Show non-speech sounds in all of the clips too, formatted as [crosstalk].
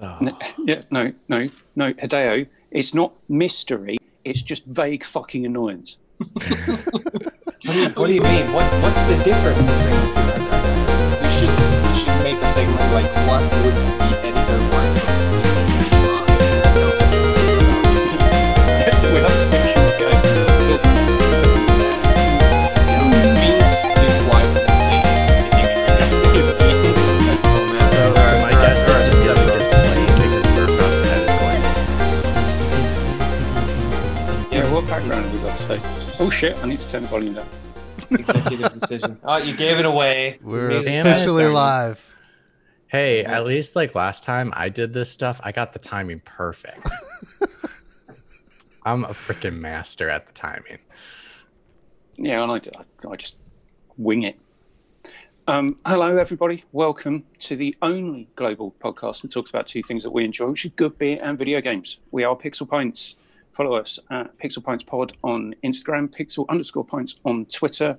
Oh. N- Yeah, no, no, no, Hideo. It's not mystery. It's just vague fucking annoyance. What do you, what do you mean? What What's the difference between the two? Hideo? We should we should make a segment like what would the editor want Oh shit, I need to turn the volume down. Executive decision. [laughs] Oh, you gave it away. We're You made it Damn it. officially faster. live. Hey, Yeah. at least like last time I did this stuff, I got the timing perfect. [laughs] I'm a freaking master at the timing. Yeah, and I, I, I just wing it. Um, hello, everybody. Welcome to the only global podcast that talks about two things that we enjoy, which is good beer and video games. We are Pixel Pints. Follow us at Pixel Pints Pod on Instagram, Pixel underscore Pints on Twitter.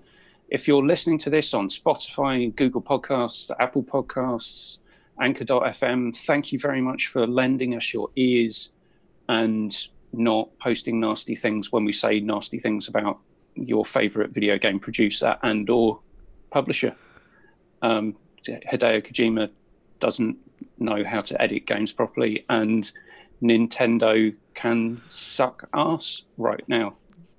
If you're listening to this on Spotify, Google Podcasts, Apple Podcasts, Anchor.fm, thank you very much for lending us your ears and not posting nasty things when we say nasty things about your favorite video game producer and or publisher. Um, Hideo Kojima doesn't know how to edit games properly, and Nintendo can suck ass right now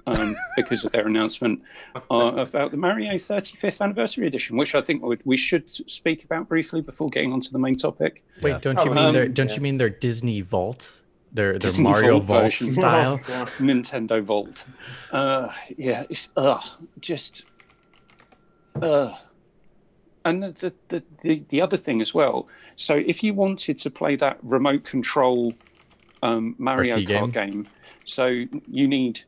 um, because of their announcement [laughs] uh, about the Mario 35th anniversary edition, which I think we, we should speak about briefly before getting onto the main topic. Wait, Yeah. don't you Oh, mean um, their don't yeah. you mean their Disney Vault? Their their Mario Vault Vault, version. style? Yeah. [laughs] Nintendo Vault. Uh, yeah, it's uh, just uh. And the, the, the, the, the other thing as well. So if you wanted to play that remote control um, Mario Kart game. so you need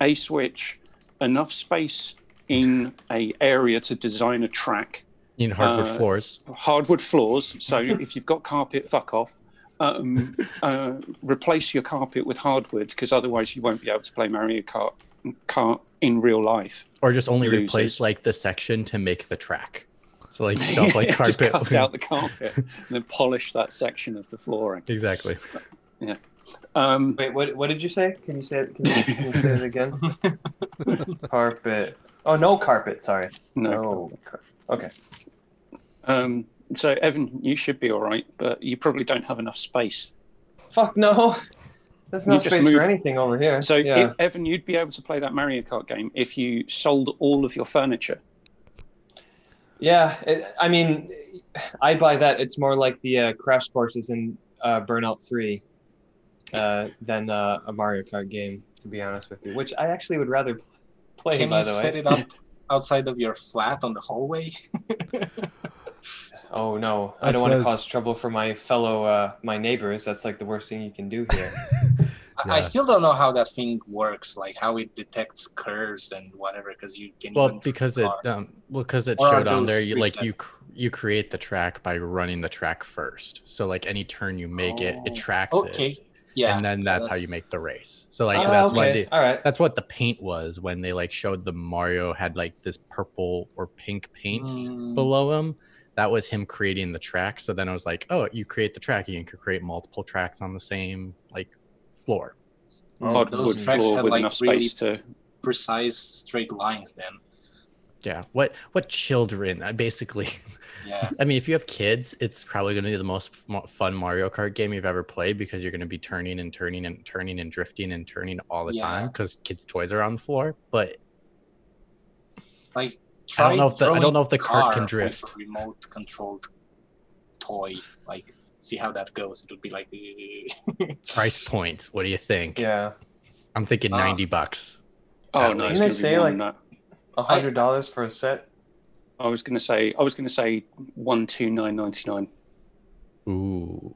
a Switch, enough space in a area to design a track, need hardwood Uh, floors. hardwood floors. So [laughs] if you've got carpet, fuck off. Um, uh, replace your carpet with hardwood because otherwise you won't be able to play Mario Kart, Kart in real life. Or just only losers. replace like the section to make the track. So like [laughs] stuff like carpet. Just cut out the carpet and then polish that section of the flooring. exactly. Um, Wait, what What did you say? Can you say it? Can you, can you say it again? [laughs] carpet. Oh, no carpet. Sorry. no. No. car- Okay. Um, so Evan, you should be all right, but you probably don't have enough space. Fuck no. There's no space move- for anything over here. So yeah. if, Evan, you'd be able to play that Mario Kart game if you sold all of your furniture. Yeah, it, I mean, I buy that. It's more like the uh, crash courses in uh, Burnout Three uh, than uh, a Mario Kart game, to be honest with you. Which I actually would rather play. Can by you the set way. it up outside of your flat on the hallway? [laughs] Oh no, I That don't want to cause trouble for my fellow uh, my neighbors. That's like the worst thing you can do here. [laughs] I- I still don't know how that thing works, like how it detects curves and whatever, because you can Well, even drive because it um, well, because it Or showed on there, you like you cr- you create the track by running the track first. So like any turn you make it, it Oh, tracks it, Okay, yeah, and then that's, how you make the race. So like Ah, that's why okay. they, All right. that's what the paint was when they like showed the Mario had like this purple or pink paint Mm. below him. That was him creating the track. So then I was like, oh, you create the track, you can create multiple tracks on the same like floor. Oh, those tracks floor have like really space to. precise straight lines. Then, Yeah. What what children uh, basically yeah, [laughs] I mean, if you have kids, it's probably going to be the most fun Mario Kart game you've ever played because you're going to be turning and turning and turning and drifting and turning all the Yeah. time because kids' toys are on the floor. But like I don't know if the I don't know if the cart car can drift. a remote controlled toy. Like, see how that goes. It would be like, [laughs] Price point. What do you think? Yeah, I'm thinking Ah. 90 bucks. Oh At no, least. it's they say, more than that. A hundred dollars for a set. I was going to say. I was going to say one two nine ninety nine. Ooh.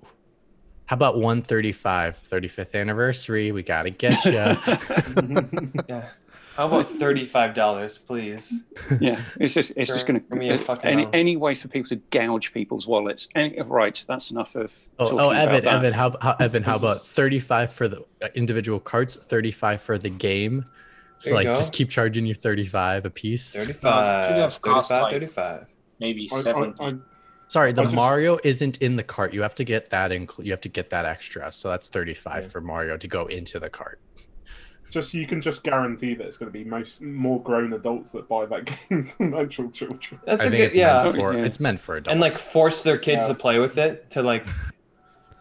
How about 135 35th anniversary? We got to get you. [laughs] Yeah. How about thirty-five dollars, please? yeah, it's just it's just going give me a to any hour. any way for people to gouge people's wallets. Any, right, that's enough of. Oh, talking oh about Evan, that. Evan, how, how Evan, how [laughs] about 35 for the uh, individual carts, 35 for the game? So like go. just keep charging you 35 a piece. should Thirty-five. have cost 35, like- 35. maybe Or, or, seventy. Sorry, the just- Mario isn't in the cart. You have to get that inclu- you have to get that extra. So that's 35 Yeah. for Mario to go into the cart. Just you can just guarantee that it's going to be most more grown adults that buy that [laughs] game than actual children. That's I a think good it's yeah. meant for Yeah. it's meant for adults. And like force their kids Yeah. to play with it to like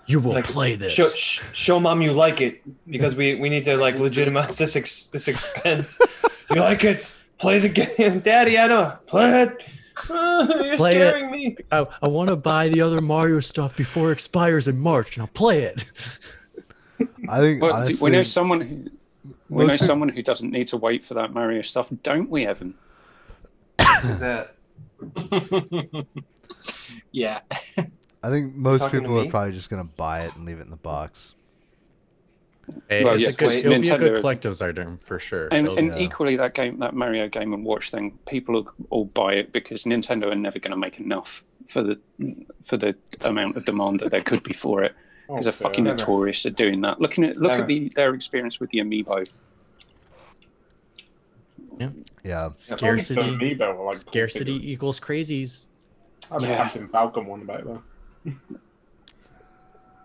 you will like, play this. Show, sh- show mom you like it because we we need to like legitimize this ex- this expense. you like it? Play the game, [laughs] Daddy. I know. Play it. [laughs] You're Play it. scaring me. I, I want to buy the other Mario stuff before it expires in March, and I'll play it. I think Well, honestly, we know someone who we know people- someone who doesn't need to wait for that Mario stuff, don't we, Evan? Is that [laughs] yeah. I think most people are probably just gonna buy it and leave it in the box. Hey, Well, it's yes, a good, it'll be a good Nintendo- collector's item for sure. And, and Yeah. equally, that game, that Mario Game and Watch thing, people will all buy it because Nintendo are never going to make enough for the for the amount of demand that there could be for it. Oh, [laughs] Because they're fucking Never. notorious at doing that. Looking at look Never. at the their experience with the amiibo. Yeah, yeah. scarcity, Amiibo like scarcity equals crazies. I mean, Yeah. Captain Falcon one about that. [laughs]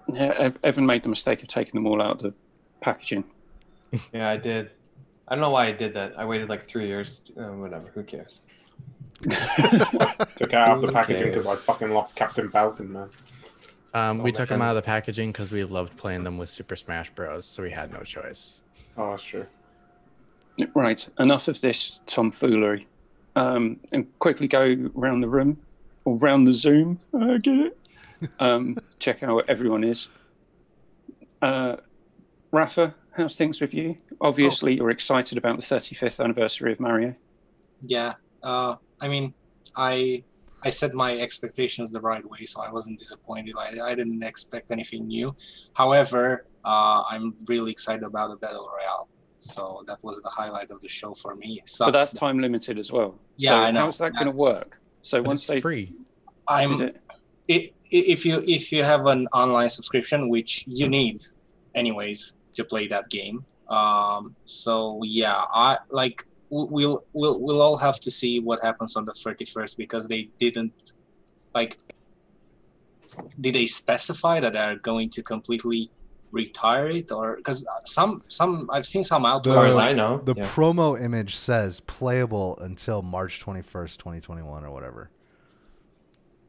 Yeah, Evan made the mistake of taking them all out of the packaging. [laughs] Yeah, I did. I don't know why I did that. I waited like three years. Uh, whatever. Who cares? [laughs] Took out of the packaging because I fucking lost Captain Falcon, man. Um, we Oh, took them out of the packaging because we loved playing them with Super Smash Bros. So we had no choice. Oh, that's true. Right, enough of this tomfoolery. Um, and quickly go round the room or round the Zoom. I get it. Um, check out what everyone is. Uh, Rafa, how's things with you? Obviously, you're excited about the 35th anniversary of Mario. Yeah. Uh, I mean, I I set my expectations the right way, so I wasn't disappointed. I, I didn't expect anything new. However, uh, I'm really excited about the battle royale. So that was the highlight of the show for me. It But that's time limited as well. Yeah, so I know. How's that Yeah. going to work? So But once it's they free. I'm it, i- i- if you if you have an online subscription which you need anyways to play that game um so yeah i like we'll we'll we'll all have to see what happens on the 31st because they didn't like did they specify that they're going to completely retire it or because some some i've seen some out The- As far as I know. the yeah. promo image says playable until March twenty first, twenty twenty one, or whatever.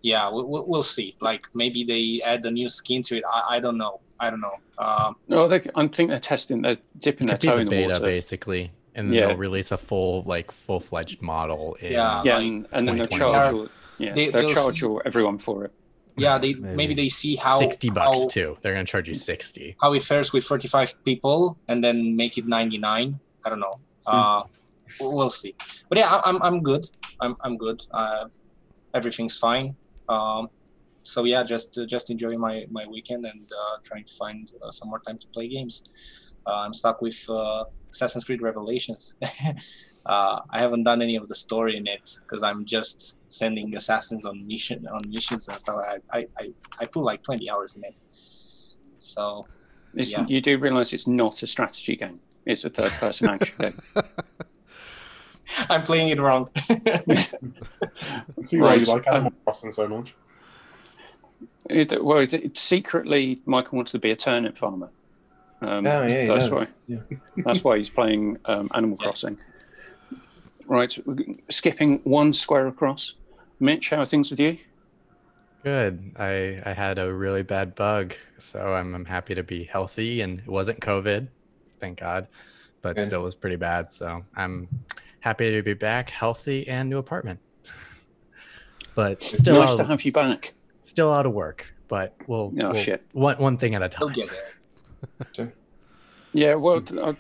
Yeah we'll, we'll we'll see like maybe they add a new skin to it i, I don't know i don't know um no, they, I think they're testing, they're dipping their could toe the in the beta water. basically, and then Yeah. they'll release a full like full fledged model. In, Yeah. Yeah, like and, and then they'll charge all, yeah, They- they'll they'll charge see- everyone for it. yeah they maybe, Maybe. they see how sixty bucks how, too. They're gonna charge you sixty. how it fares with 35 people and then make it 99 i don't know Hmm. uh we'll see but yeah I- i'm, I'm good i'm, I'm good uh, everything's fine um so yeah just uh, just enjoying my my weekend and uh, trying to find uh, some more time to play games uh, i'm stuck with uh, assassin's creed revelations [laughs] uh, I haven't done any of the story in it because I'm just sending assassins on mission on missions and stuff. I, I, I, I put like 20 hours in it. So Yeah. You do realize it's not a strategy game. It's a third person action game. [laughs] [laughs] I'm playing it wrong. [laughs] See why you like um, Animal Crossing so much. It, well, it, it- secretly, Michael wants to be a turnip farmer. Um, Oh, yeah, that's does. why. Yeah. [laughs] That's why he's playing um, Animal Crossing. Right, skipping one square across. Mitch, how are things with you? Good. I I had a really bad bug, so I'm I'm happy to be healthy and it wasn't COVID, thank God, but Good. still was pretty bad. So I'm happy to be back, healthy, and new apartment. but still nice out, to have you back. still out of work. But we'll, Oh, we'll- shit. one one thing at a He'll time. get there. [laughs] Yeah, well, I,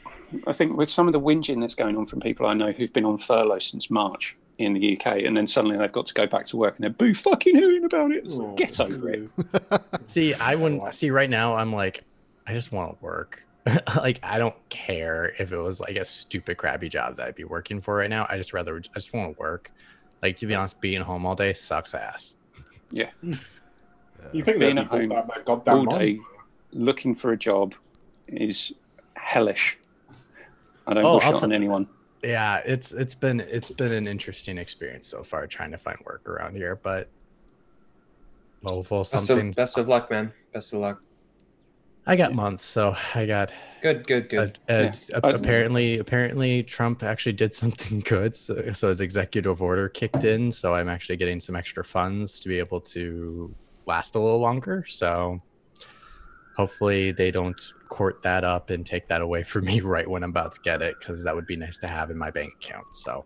I think with some of the whinging that's going on from people I know who've been on furlough since March in the UK, and then suddenly they've got to go back to work and they're boo fucking hooing about it. Like, Oh, Get over it. See, I wouldn't oh, see right now. I'm like, I just want to work. [laughs] like, I don't care if it was like a stupid, crappy job that I'd be working for right now. I just rather, I just want to work. Like, to be honest, being home all day sucks ass. Yeah. Hmm. You think Being they'd at home called that, that goddamn all day looking for a job is hellish. I don't Oh, wish I'll it on anyone. Yeah, it's it's been it's been an interesting experience so far trying to find work around here, but mobile Best something. of, best of luck, man. Best of luck. I got months, so I got Good, good, uh, good. uh, Yeah. a- apparently apparently Trump actually did [laughs] something good. So, so his executive order kicked in, so I'm actually getting some extra funds to be able to last a little longer. So hopefully they don't court that up and take that away from [laughs] me right when I'm about to get it, because that would be nice to have in my bank account. So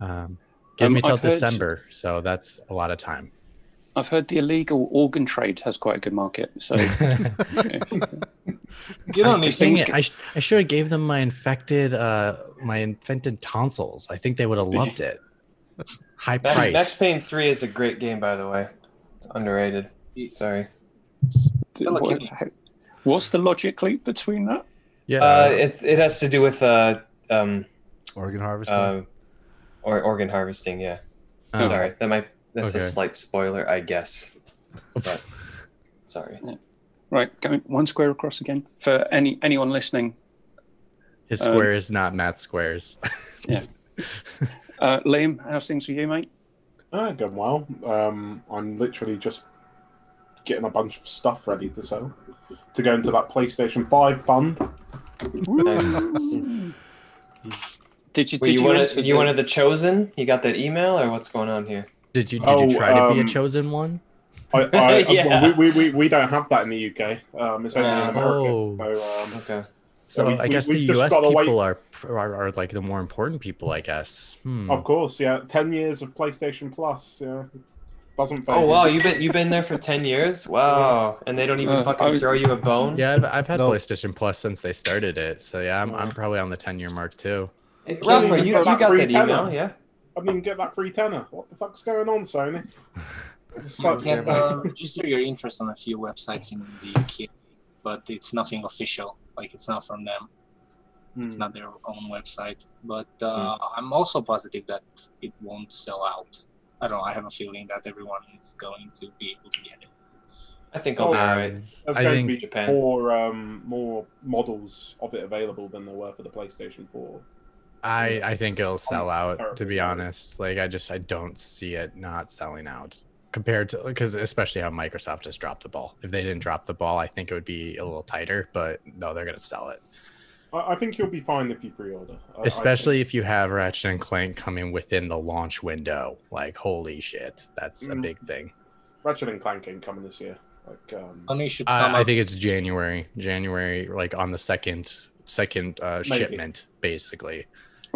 um, give Um, me till I've heard- December, so that's a lot of time. I've heard the illegal organ trade has quite a good market. So [laughs] [laughs] You don't need things. it, I, sh- I should have gave them my infected uh my infected tonsils. I think they would have loved it. [laughs] High Max, price. Max Payne 3 is a great game, by the way. It's underrated. Sorry. What- what's the logic leap between that? yeah. Uh, it's it has to do with uh um Organ harvesting. uh or organ harvesting. Yeah. Oh. Sorry, that might that's Okay. a slight spoiler, I guess. But [laughs] sorry. Right, going one square across again for any anyone listening. His um, square is not Matt's Squares. Yeah. [laughs] Uh, Liam, how's things for you, mate? Ah, going well. Um, I'm literally just getting a bunch of stuff ready to sell to go into that PlayStation 5 fund. [laughs] Did you Were did you you, one of, you the- one of the chosen? You got that email or what's going on here? Did you did Oh, you try to be a um, chosen one? I, I, [laughs] Yeah. well, we, we, we, we don't have that in the UK. Um, it's only in Oh. America. So, um, Okay. So we- I guess we've the just US people wait. are, are are like the more important people, I guess. Hmm. Of course, yeah. 10 years of PlayStation Plus. Yeah. Doesn't Oh wow, you've been you've been there for ten years. [laughs] Wow, and they don't even Uh, fucking I- throw you a bone. Yeah, I've, I've had No. PlayStation Plus since they started it. So yeah, I'm, I'm probably on the 10 year mark too. Hey, Rafa, you you, got you that got free that email, yeah? I didn't even get that free tenner. What the fuck's going on, Sony? [laughs] It's You Yeah, can but- uh, register your interest on a few websites in the UK, but it's nothing official. Like it's not from them. It's Hmm. not their own website. But uh, I'm also positive that it won't sell out. I don't know. I have a feeling that everyone is going to be able to get it. I think I'll be Oh. Um, There's I going think to be Japan. more um, more models of it available than there were for the PlayStation 4. I I think it'll sell out. To be honest, like I just I don't see it not selling out compared to because especially how Microsoft just dropped the ball. If they didn't drop the ball, I think it would be a little tighter. But no, they're gonna sell it. I, I think you'll be fine if you pre-order. I- I Especially if you have Ratchet and Clank coming within the launch window. Like holy shit, that's a Mm. big thing. Ratchet and Clank ain't coming this year. Like, um, Only should come I, I think it's January. January, like on the second second uh, Maybe. shipment, basically.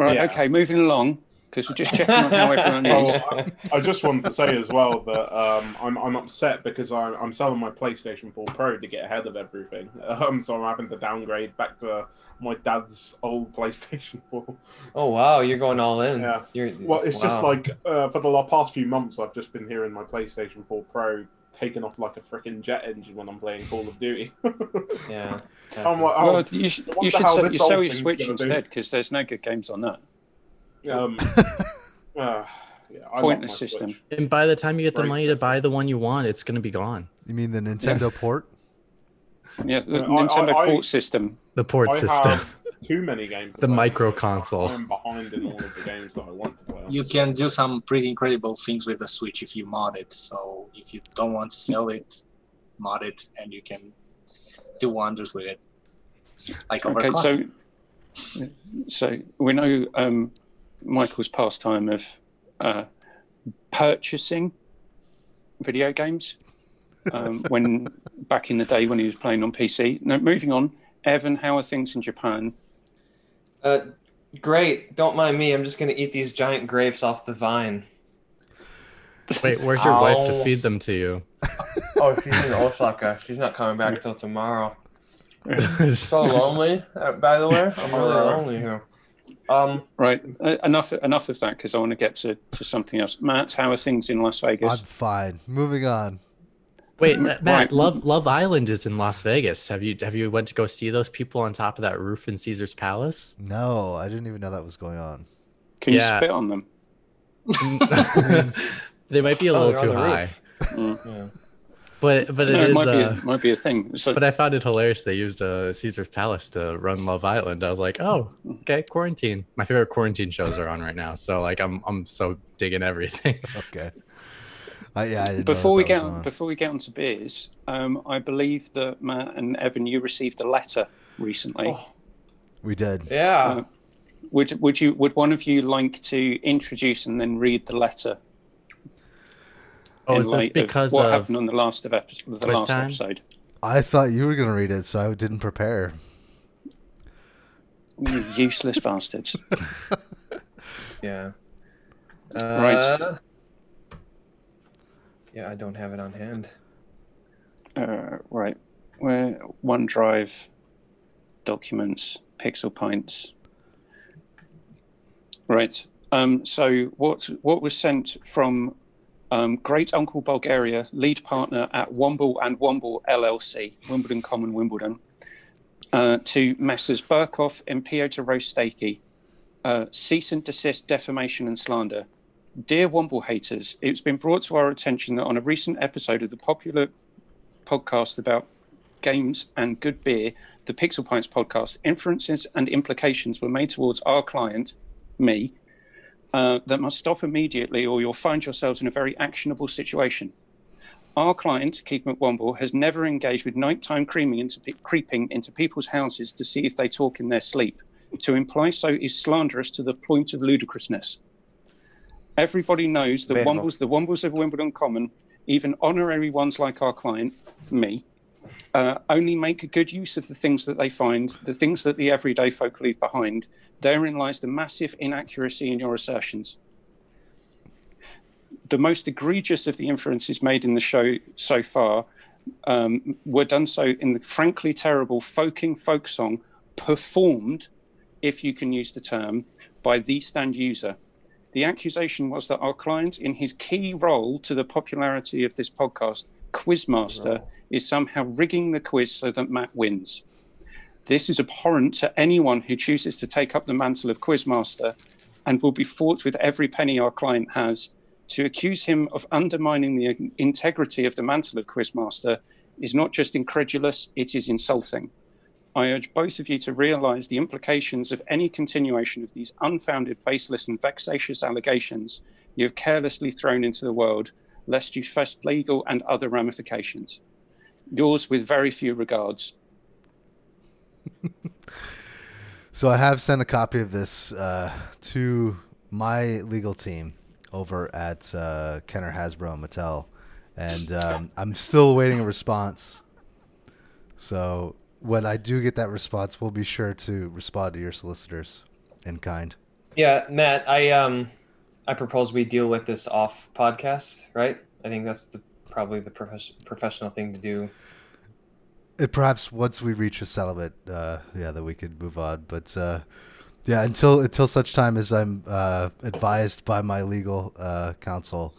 Right, Yeah. okay, moving along because we're just checking on how everyone is. Oh, I, I just wanted to say as well that um, I'm, I'm upset because I'm, I'm selling my PlayStation 4 Pro to get ahead of everything. [laughs] Um, so I'm having to downgrade back to uh, my dad's old [laughs] PlayStation 4. Oh wow, you're going all in. Yeah. You're, Well, it's just like uh, for the la- past few months, I've just been hearing my PlayStation 4 Pro taking off like a freaking jet engine when I'm playing Call of Duty. [laughs] yeah. [laughs] I'm like, oh, well, you, sh- you should sell, you sell your Switch instead because there's no good games on that. um, [laughs] uh, yeah, I love Pointless system. Switch. And by the time you get the money so- to buy the one you want, it's gonna be gone. You mean the Nintendo port? Yeah, the Yeah, I- Nintendo I- I- port system. The port I system. have too many games. The micro console. I'm behind in all of the games that I want to play. You can do some pretty incredible things with the Switch if you mod it. So if you don't want to sell it, mod it, and you can do wonders with it. Like Okay, overclock. so so we know um, Michael's pastime of uh, purchasing video games um, when back in the day when he was playing on PC. Now, moving on, Evan, how are things in Japan? Uh, great. Don't mind me. I'm just gonna eat these giant grapes off the vine. [laughs] Wait, where's your wife to feed them to you? [laughs] Oh, she's in Osaka. She's not coming back till tomorrow. [laughs] So lonely. Uh, by the way, I'm really lonely here. Um, Right, uh, enough enough of that because I want to get to, to something else. Matt, how are things in Las Vegas? I'm Vegas? fine. Moving on. Wait, Matt, Right. Love Love Island is in Las Vegas. Have you have you went to go see those people on top of that roof in Caesar's Palace? No, I didn't even know that was going on. Can you spit on them? [laughs] they might be a Oh, little too high, [laughs] roof. Mm. yeah. but but it No, it is. might, uh, be a, might be a thing. So, But I found it hilarious. They used uh, Caesar's Palace to run Love Island. I was like, oh, okay, quarantine. My favorite quarantine shows are on right now, so like I'm I'm so digging everything. Okay. [laughs] I, yeah, I didn't know Before we get on, before we get on to beers, um, I believe that Matt and Evan, you received a letter recently. Oh. we did. Yeah. Uh, Would would you would one of you like to introduce and then read the letter? Oh, in is this light of because what of happened on the last of episode? The last time? episode. I thought you were gonna read it, so I didn't prepare. You useless bastards. [laughs] Yeah. Right. Yeah, I don't have it on hand. Uh, right. Where OneDrive, documents, Pixel Pints. Right. Um, so what what was sent from um, Great Uncle Bulgaria, lead partner at Womble and Womble LLC, Wimbledon Common, Wimbledon, uh, to Messrs. Burkhoff and Piotr Rostakey, uh, cease and desist defamation and slander. Dear Womble haters, it's been brought to our attention that on a recent episode of the popular podcast about games and good beer, the Pixel Pints podcast, inferences and implications were made towards our client, me, uh, that must stop immediately or you'll find yourselves in a very actionable situation. Our client, Keith McWomble, has never engaged with nighttime into pe- creeping into people's houses to see if they talk in their sleep. To imply so is slanderous to the point of ludicrousness. Everybody knows that Debatable. Wombles, the Wombles of Wimbledon Common, even honorary ones like our client, me, uh, only make a good use of the things that they find, the things that the everyday folk leave behind. Therein lies the massive inaccuracy in your assertions. The most egregious of the inferences made in the show so far um, were done so in the frankly terrible folking folk song performed, if you can use the term, by the stand user. The accusation was that our client, in his key role to the popularity of this podcast, Quizmaster, is somehow rigging the quiz so that Matt wins. This is abhorrent to anyone who chooses to take up the mantle of Quizmaster and will be fought with every penny our client has. To accuse him of undermining the integrity of the mantle of Quizmaster is not just incredulous, it is insulting. I urge both of you to realize the implications of any continuation of these unfounded, baseless, and vexatious allegations you have carelessly thrown into the world, lest you face legal and other ramifications. Yours with very few regards. [laughs] So I have sent a copy of this uh, to my legal team over at uh, Kenner Hasbro and Mattel, and um, I'm still awaiting a response. So when I do get that response, we'll be sure to respond to your solicitors in kind. Yeah, Matt, I um, I propose we deal with this off podcast, right? I think that's the probably the profes- professional thing to do. It perhaps once we reach a settlement, uh, yeah, that we could move on. But uh, yeah, until until such time as I'm uh, advised by my legal uh, counsel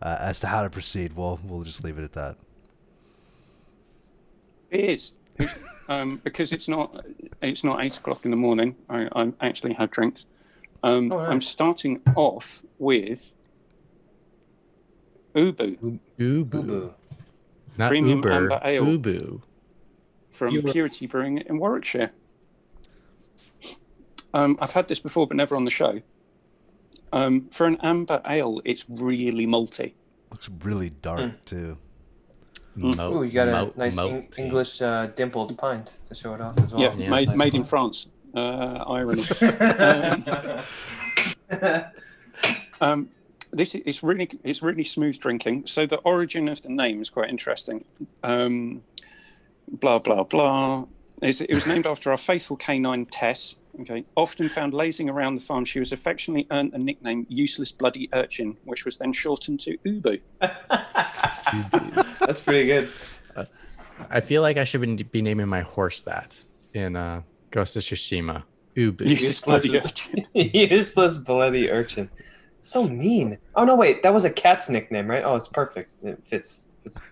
uh, as to how to proceed, we'll we'll just leave it at that. It is. [laughs] um, because it's not it's not eight o'clock in the morning. I, I actually have drinks. Um, nice. I'm starting off with Ubu Ubu. Boo Not Premium Uber. Amber Ale. Ubu. from You were- Purity Brewing in Warwickshire. Um, I've had this before, but never on the show. Um, for an amber ale, it's really malty. Looks really dark too. Mo- Ooh, you got a mo- nice mo- Eng- English uh, dimpled pint to show it off as well. yeah, yeah, made, nice made in. France. Uh, irony. [laughs] um, this is it's really it's really smooth drinking. So the origin of the name is quite interesting. Um, blah blah blah. It's, it was named after our faithful canine Tess. Okay, often found lazing around the farm, she was affectionately earned a nickname "Useless Bloody Urchin," which was then shortened to Ubu. [laughs] That's pretty good. I feel like I should be- be naming my horse that in uh, Ghost of Tsushima. Ubu. Useless Bloody Urchin. [laughs] Useless bloody urchin. So mean. Oh no, wait, that was a cat's nickname, right? Oh, it's perfect. It fits. fits.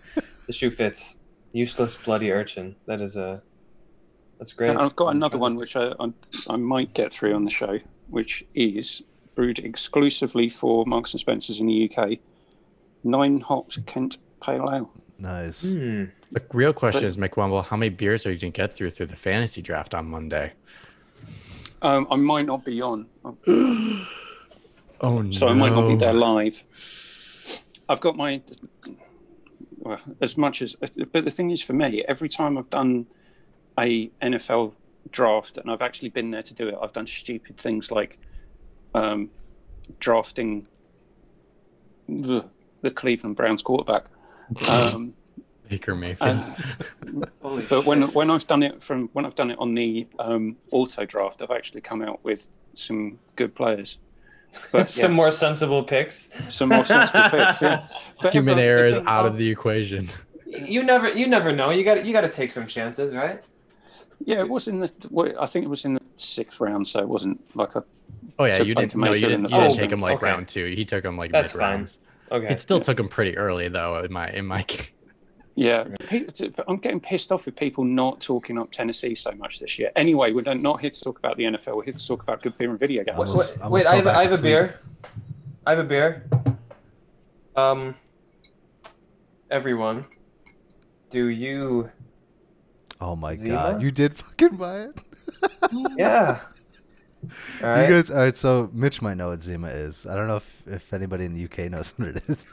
the shoe fits. Useless bloody urchin. That is a. That's great. And I've got another one which I, I, I might get through on the show, which is brewed exclusively for Marks and Spencers in the UK. Nine hops Kent Pale Ale. Nice. Hmm. The real question But- is, McWomble, how many beers are you going to get through through the fantasy draft on Monday? Um, I might not be on, [gasps] Oh, no. so I might not be there live. I've got my well, as much as, but the thing is, for me, every time I've done a NFL draft and I've actually been there to do it, I've done stupid things like um, drafting the, the Cleveland Browns quarterback. Um, Baker Mayfield. [laughs] but when when I've done it from when I've done it on the um, auto draft, I've actually come out with some good players. But [laughs] Some yeah, more sensible picks. some more sensible picks. Yeah, [laughs] But Human everyone- error is out of the equation. You never, you never know. You got, you got to take some chances, right? Yeah, it was in the. well, I think it was in the sixth round, so it wasn't like a. Oh yeah, you didn't. No, you didn't. You didn't take him like Okay. round two. He took him like That's mid fine. rounds. Okay. It still took him pretty early though. In my in my [laughs] Yeah, I'm getting pissed off with people not talking up Tennessee so much this year. Anyway, we're not here to talk about the NFL. We're here to talk about good beer and video games. Almost- Wait, almost wait, I have, I have a beer. I have a beer. Um, everyone, do you? Oh my Zima? god, you did fucking buy it. [laughs] Yeah. All right. You guys, all right. So Mitch might know what Zima is. I don't know if, if anybody in the UK knows [laughs] what it is.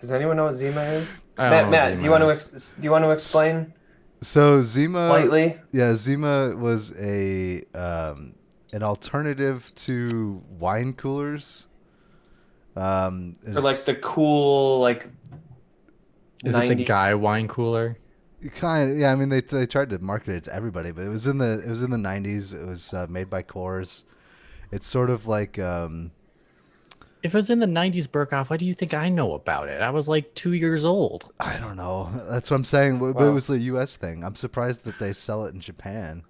Does anyone know what Zima is? I don't Matt, what Matt, do Zima you want to ex- do you want to explain So Zima, lightly? yeah, Zima was a um, an alternative to wine coolers. Um, Or like the cool like. Is it the guy wine cooler? Kind of yeah. I mean, they they tried to market it to everybody, but it was in the it was in the '90s. It was uh, made by Coors. It's sort of like um, If it was in the '90s, Burkhoff, why do you think I know about it? I was like two years old. I don't know. That's what I'm saying. But but it was a U.S. thing. I'm surprised that they sell it in Japan.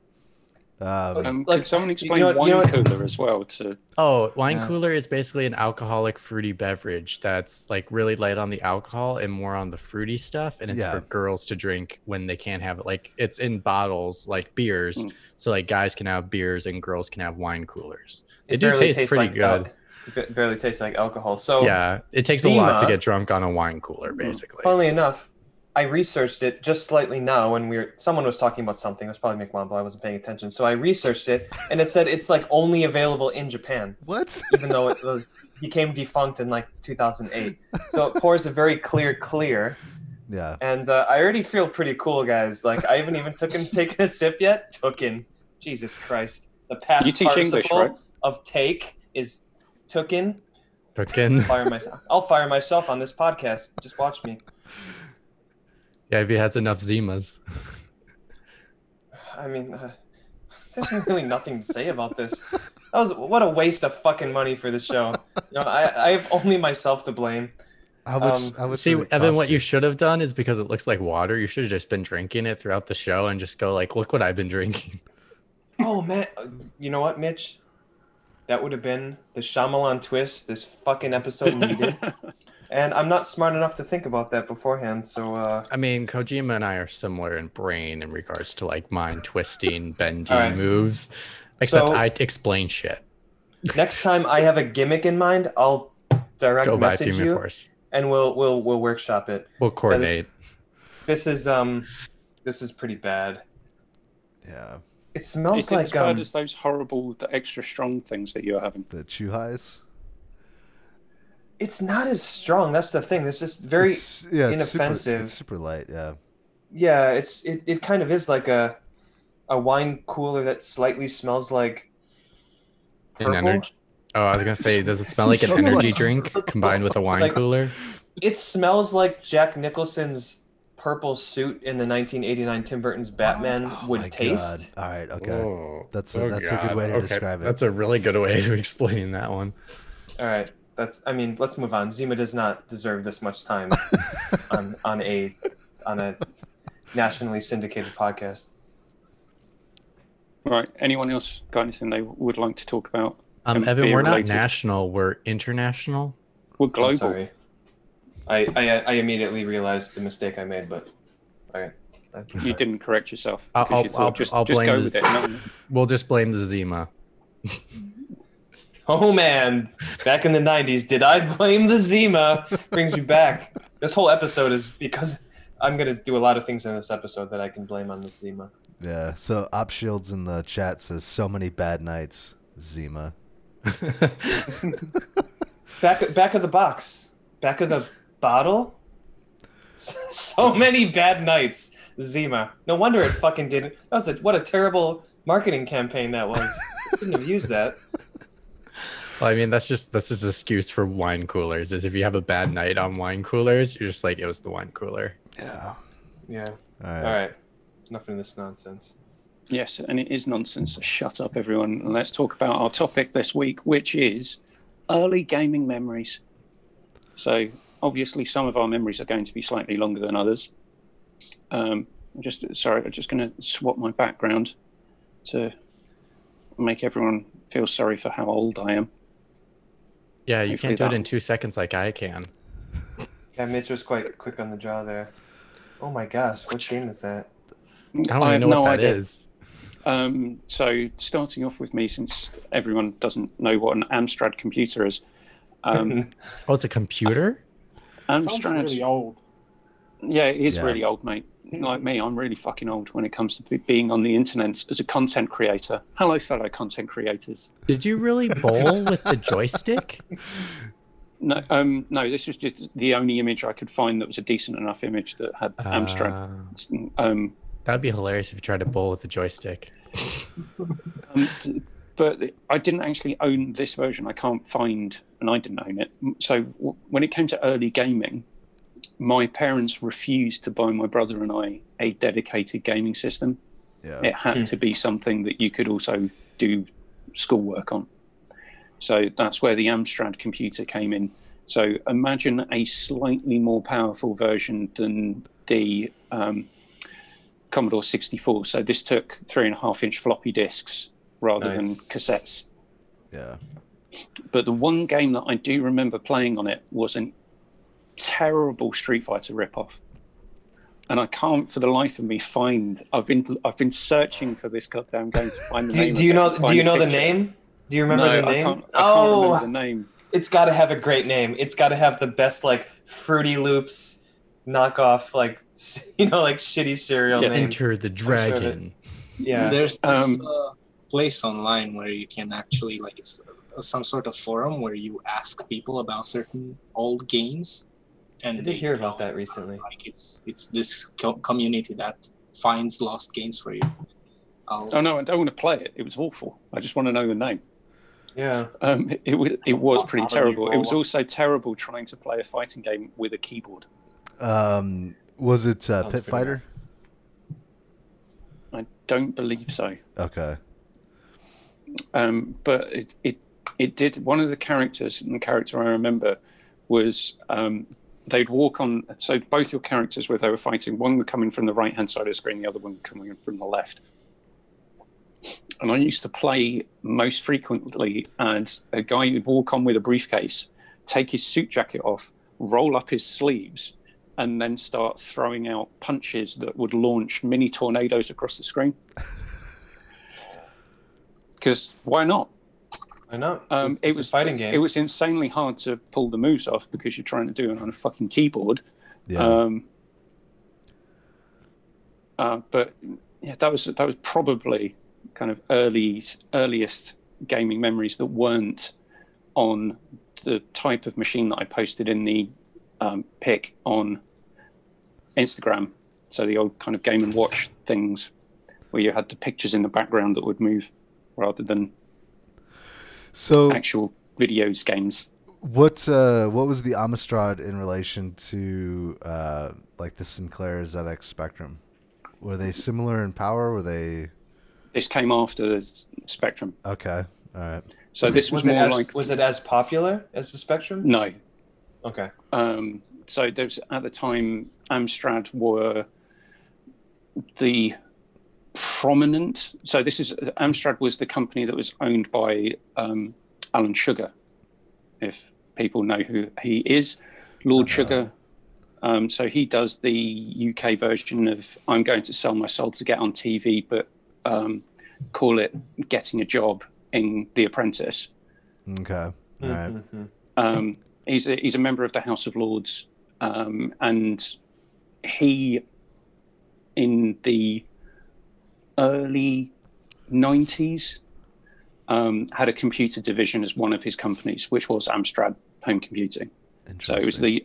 Um, Um, Like, could someone you explain know wine you know cooler as well? To Oh, wine Yeah. cooler is basically an alcoholic fruity beverage that's like really light on the alcohol and more on the fruity stuff, and it's Yeah. for girls to drink when they can't have it. Like it's in bottles, like beers, Mm. so like guys can have beers and girls can have wine coolers. They It do taste tastes pretty like good. al- it barely tastes like alcohol. So yeah, it takes a lot to get drunk on a wine cooler, basically. Funnily enough, I researched it just slightly now when we were someone was talking about something. It was probably McMumble. I wasn't paying attention, so I researched it, and it said it's like only available in Japan, what? even though it was, [laughs] became defunct in like 2008. So it pours a very clear clear, yeah. and uh, I already feel pretty cool, guys. Like I haven't even taken [laughs] taken a sip yet. Tooken, Jesus Christ, the past you teach participle English, right? of take is tooken. Cooking. Fire myself. I'll fire myself on this podcast. Just watch me. Yeah, if he has enough Zimas. I mean, uh, there's really nothing to say about this. That was what a waste of fucking money for the show. You know, I, I have only myself to blame. I would, Um, how much See, Evan, cost what you should have done is because it looks like water, you should have just been drinking it throughout the show and just go like, "Look what I've been drinking." [laughs] Oh man, uh, you know what, Mitch? That would have been the Shyamalan twist this fucking episode needed. [laughs] and I'm not smart enough to think about that beforehand. So uh, I mean, Kojima and I are similar in brain in regards to like mind [laughs] twisting, bending Alright. moves, except So- I explain shit. next time I have a gimmick in mind, I'll direct Go message Fume you, Force. and we'll we'll we'll workshop it. We'll coordinate. This is um, this is pretty bad. Yeah, It smells it like as um, as those horrible, the extra strong things that you're having? the chew highs. It's not as strong. That's the thing. This is very It's- yeah, it's Super, inoffensive. it's super light. Yeah. yeah. It's it, it kind of is like a a wine cooler that slightly smells like An energy. Oh, I was gonna say, does it smell like an [laughs] energy like drink combined with a wine Like- cooler? It smells like Jack Nicholson's purple suit in the 1989 Tim Burton's oh, Batman Oh would my taste. God. All right. Okay. Oh, That's a- oh that's a good way to describe it. That's a really good way of [laughs] explaining that one. All right. That's. I mean, let's move on. Zima does not deserve this much time [laughs] on on a on a nationally syndicated podcast. Right. Anyone else got anything they would like to talk about? Um, Evan, we're not national. We're international. We're I'm global. sorry. I, I I immediately realized the mistake I made, but all right. You didn't correct yourself. I'll- you I'll- I'll- just, I'll just blame go this- with it. No, [laughs] We'll just blame the Zima. [laughs] Oh man, back in the '90s, did I blame the Zima? Brings me back. This whole episode is because I'm gonna do a lot of things in this episode that I can blame on the Zima. Yeah. So Op Shields in the chat says so many bad nights. Zima. [laughs] Back back of the box. back of the bottle. [laughs] So many bad nights, Zima. No wonder it fucking didn't. That was a, what a terrible marketing campaign that was. Shouldn't have used that. Well, I mean, that's just that's just an excuse for wine coolers. Is if you have a bad night on wine coolers, you're just like it was the wine cooler. Yeah. Yeah. All right. All right. Enough of this nonsense. Yes, and it is nonsense. Shut up, everyone, and let's talk about our topic this week, which is early gaming memories. So, obviously, some of our memories are going to be slightly longer than others. Um, I'm just sorry, I'm just going to swap my background to make everyone feel sorry for how old I am. Yeah, you can't do it in two seconds like I can. Yeah, Mitch was quite quick on the draw there. Oh my gosh, what game is that? I don't have even know no what that idea. is. Um, so, starting off with me, since everyone doesn't know what an Amstrad computer is, um, [laughs] Oh, it's a computer. Sounds Amstrad. really old. Yeah, it is Yeah. really old, mate. Like me, I'm really fucking old when it comes to being on the internet as a content creator. Hello, fellow content creators. Did you really bowl with the joystick? No, um, no, this was just the only image I could find that was a decent enough image that had Amstrad. Uh, Um, that'd be hilarious if you tried to bowl with the joystick. [laughs] um, but I didn't actually own this version. I can't find, and I didn't own it. So w- when it came to early gaming, my parents refused to buy my brother and I a dedicated gaming system. Yeah. it had Hmm. to be something that you could also do schoolwork on. So that's where the Amstrad computer came in. So imagine a slightly more powerful version than the um, Commodore 64. So this took three and a half inch floppy disks rather than cassettes. Yeah. But the one game that I do remember playing on it was a terrible Street Fighter ripoff. And I can't, for the life of me, find. I've been I've been searching for this goddamn game to find the Do, name. do you know? Do you know the picture. name? Do you remember no, the I name? can't, I can't oh, remember the name. it's got to have a great name. It's got to have the best like Fruity Loops knockoff, like [laughs] you know, like shitty cereal Yeah, name. Enter the sure dragon. yeah. There's this Um, uh, place online where you can actually like it's uh, some sort of forum where you ask people about certain old games, and I did hear about that recently. Like it's it's this co- community that finds lost games for you. I'll, Oh no, I don't want to play it. It was awful. I just want to know the name. Yeah. Um, it was it was pretty How do you terrible. It was also terrible trying to play a fighting game with a keyboard. Um, was it uh, Pit pretty Fighter? I don't believe so. Okay. um, but it, it it did one of the characters and the character I remember was um, they'd walk on so both your characters where they were fighting one would come in from the right hand side of the screen the other one coming in from the left. And I used to play most frequently and a guy who'd walk on with a briefcase take his suit jacket off roll up his sleeves and then start throwing out punches that would launch mini tornadoes across the screen. [laughs] Because why not I know. um, it's, it was a fighting game. It was insanely hard to pull the moves off because you're trying to do it on a fucking keyboard. Yeah. Um, uh, but yeah, that was that was probably kind of early earliest gaming memories that weren't on the type of machine that I posted in the um, pic on Instagram. So the old kind of Game and Watch things, where you had the pictures in the background that would move rather than so actual videos games. what uh, what was the Amstrad in relation to uh, like the Sinclair ZX Spectrum? Were they similar in power? Were they This came after the Spectrum, okay? All right. so Was this it, was, was more as, like was it as popular as the Spectrum? no. Okay. Um, so there's at the time Amstrad were the prominent. So this is Amstrad was the company that was owned by um, Alan Sugar, if people know who he is, Lord Sugar. Um, so he does the UK version of "I'm going to sell my soul to get on TV," but um, call it "Getting a Job" in The Apprentice. Okay. All right. Mhm. Um, he's a, he's a member of the House of Lords, um, and he, in the early '90s, um, had a computer division as one of his companies, which was Amstrad Home Computing. So it was the,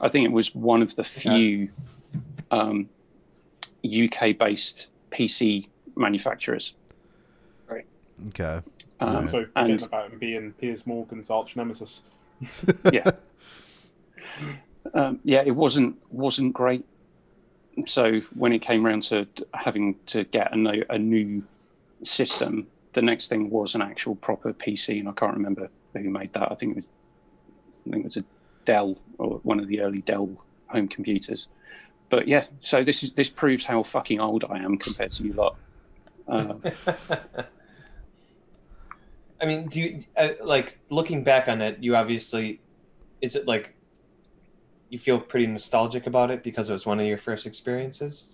I think it was one of the few um, UK-based PC manufacturers. Right. Okay. Um, also forgetting and about him being Piers Morgan's arch nemesis. [laughs] yeah, [laughs] um, yeah, it wasn't wasn't great. So when it came around to having to get a, a new system, the next thing was an actual proper PC, and I can't remember who made that. I think it was, I think it was a Dell or one of the early Dell home computers. But yeah, so this is this proves how fucking old I am compared to you lot. Uh, [laughs] I mean, do you uh, like looking back on it? You obviously, is it like you feel pretty nostalgic about it because it was one of your first experiences?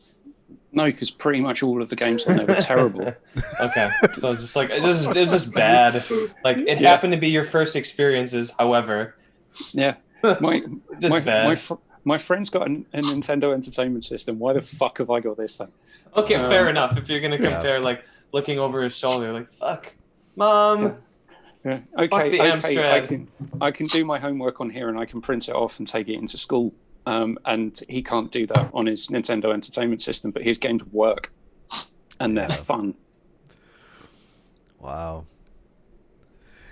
no, because pretty much all of the games on there were terrible. [laughs] okay, so it's just like it's just it's just bad. Like it Yeah. happened to be your first experiences. However, Yeah, my [laughs] just my, bad. my, fr- my friend's got an, a Nintendo Entertainment System. Why the fuck have I got this thing? okay, um, fair enough. If you're gonna Yeah. compare, like looking over his shoulder, like fuck, mom. Yeah. Okay, the okay. I can I can do my homework on here and I can print it off and take it into school. Um, and he can't do that on his Nintendo Entertainment System, but his games work, and they're Yeah. fun. Wow.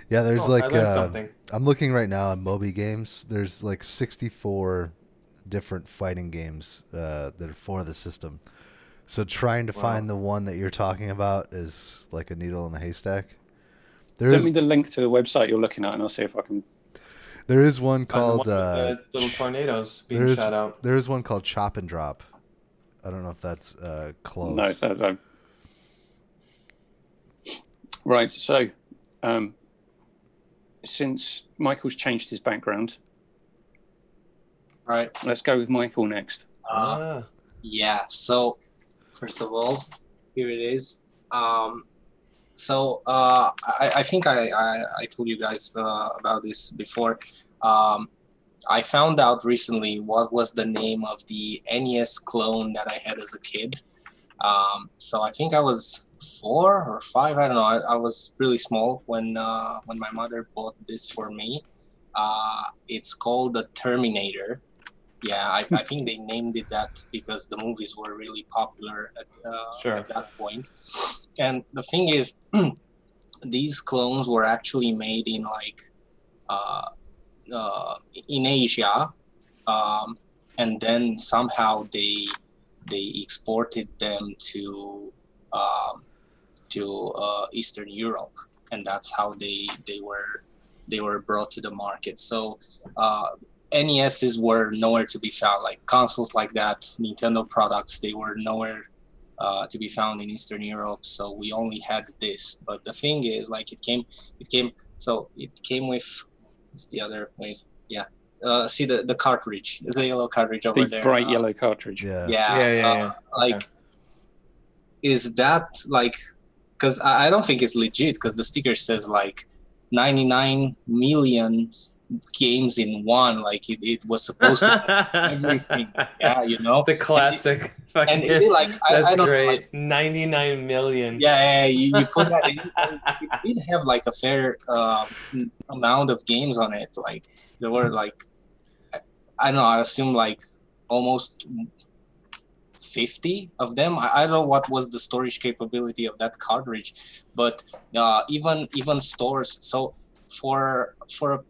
Yeah, there's Oh, like learned uh, something. I'm looking right now on Moby Games. There's like 64 different fighting games uh, that are for the system. So trying to Wow. find the one that you're talking about is like a needle in a haystack. Send There's me the link to the website you're looking at, and I'll see if I can. there is one called one uh, the little tornadoes being there is shot out. there is one called Chop and Drop. I don't know if that's uh, close. No, that, that- Right. So, um, since Michael's changed his background, Right. let's go with Michael next. Uh, Ah. Yeah. So, first of all, here it is. Um, so uh, I, I think I, I, I told you guys uh, about this before. Um, I found out recently what was the name of the NES clone that I had as a kid. Um, so I think I was four or five. I don't know. I, I was really small when uh, when my mother bought this for me. Uh, it's called the Terminator. Yeah, I, I think they named it that because the movies were really popular at, uh, Sure. at that point. And the thing is, [clears throat] these clones were actually made in like uh, uh, in Asia, um, and then somehow they they exported them to um, to uh, Eastern Europe, and that's how they they were they were brought to the market. So uh, NESs were nowhere to be found. Like consoles like that, Nintendo products, they were nowhere uh, to be found in Eastern Europe. So we only had this. But the thing is, like it came, it came. So it came with. It's the other way. Yeah. Uh, see the the cartridge, the yellow cartridge over The there. bright uh, yellow cartridge. Yeah. yeah, Yeah, yeah, uh, yeah. like Okay. is that like because I, I don't think it's legit because the sticker says like 99 million games in one like it, it was supposed to [laughs] everything yeah you know the classic. and fucking- it, like I, That's I know, great. like, 99 million. yeah, yeah, you, you put that in and it did have like a fair uh, amount of games on it like there were like I, I don't know i assume like almost 50 of them I, I don't know what was the storage capability of that cartridge but uh, even even stores so for for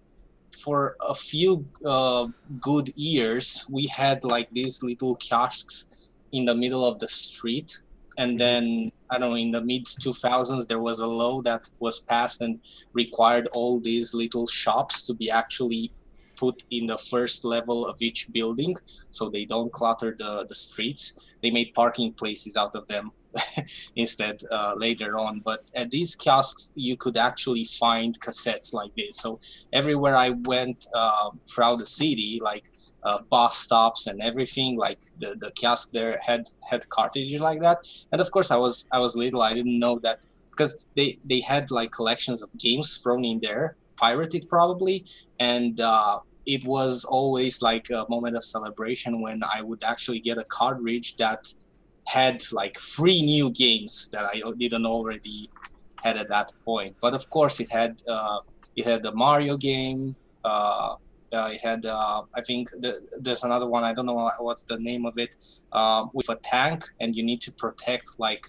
for a few uh, good years we had like these little kiosks in the middle of the street. And then i don't know in the mid 2000s there was a law that was passed and required all these little shops to be actually put in the first level of each building so they don't clutter the, the streets. They made parking places out of them [laughs] instead uh, later on. But at these kiosks you could actually find cassettes like this. So everywhere i went uh, throughout the city like uh, bus stops and everything like the, the kiosk there had had cartridges like that. And of course i was i was little. I didn't know that because they they had like collections of games thrown in there pirated probably. And uh, it was always like a moment of celebration when i would actually get a cartridge that had like three new games that i didn't already had at that point but of course it had uh, it had the mario game uh, Uh, it had, uh, I think, the, there's another one. I don't know what's the name of it, um, with a tank, and you need to protect like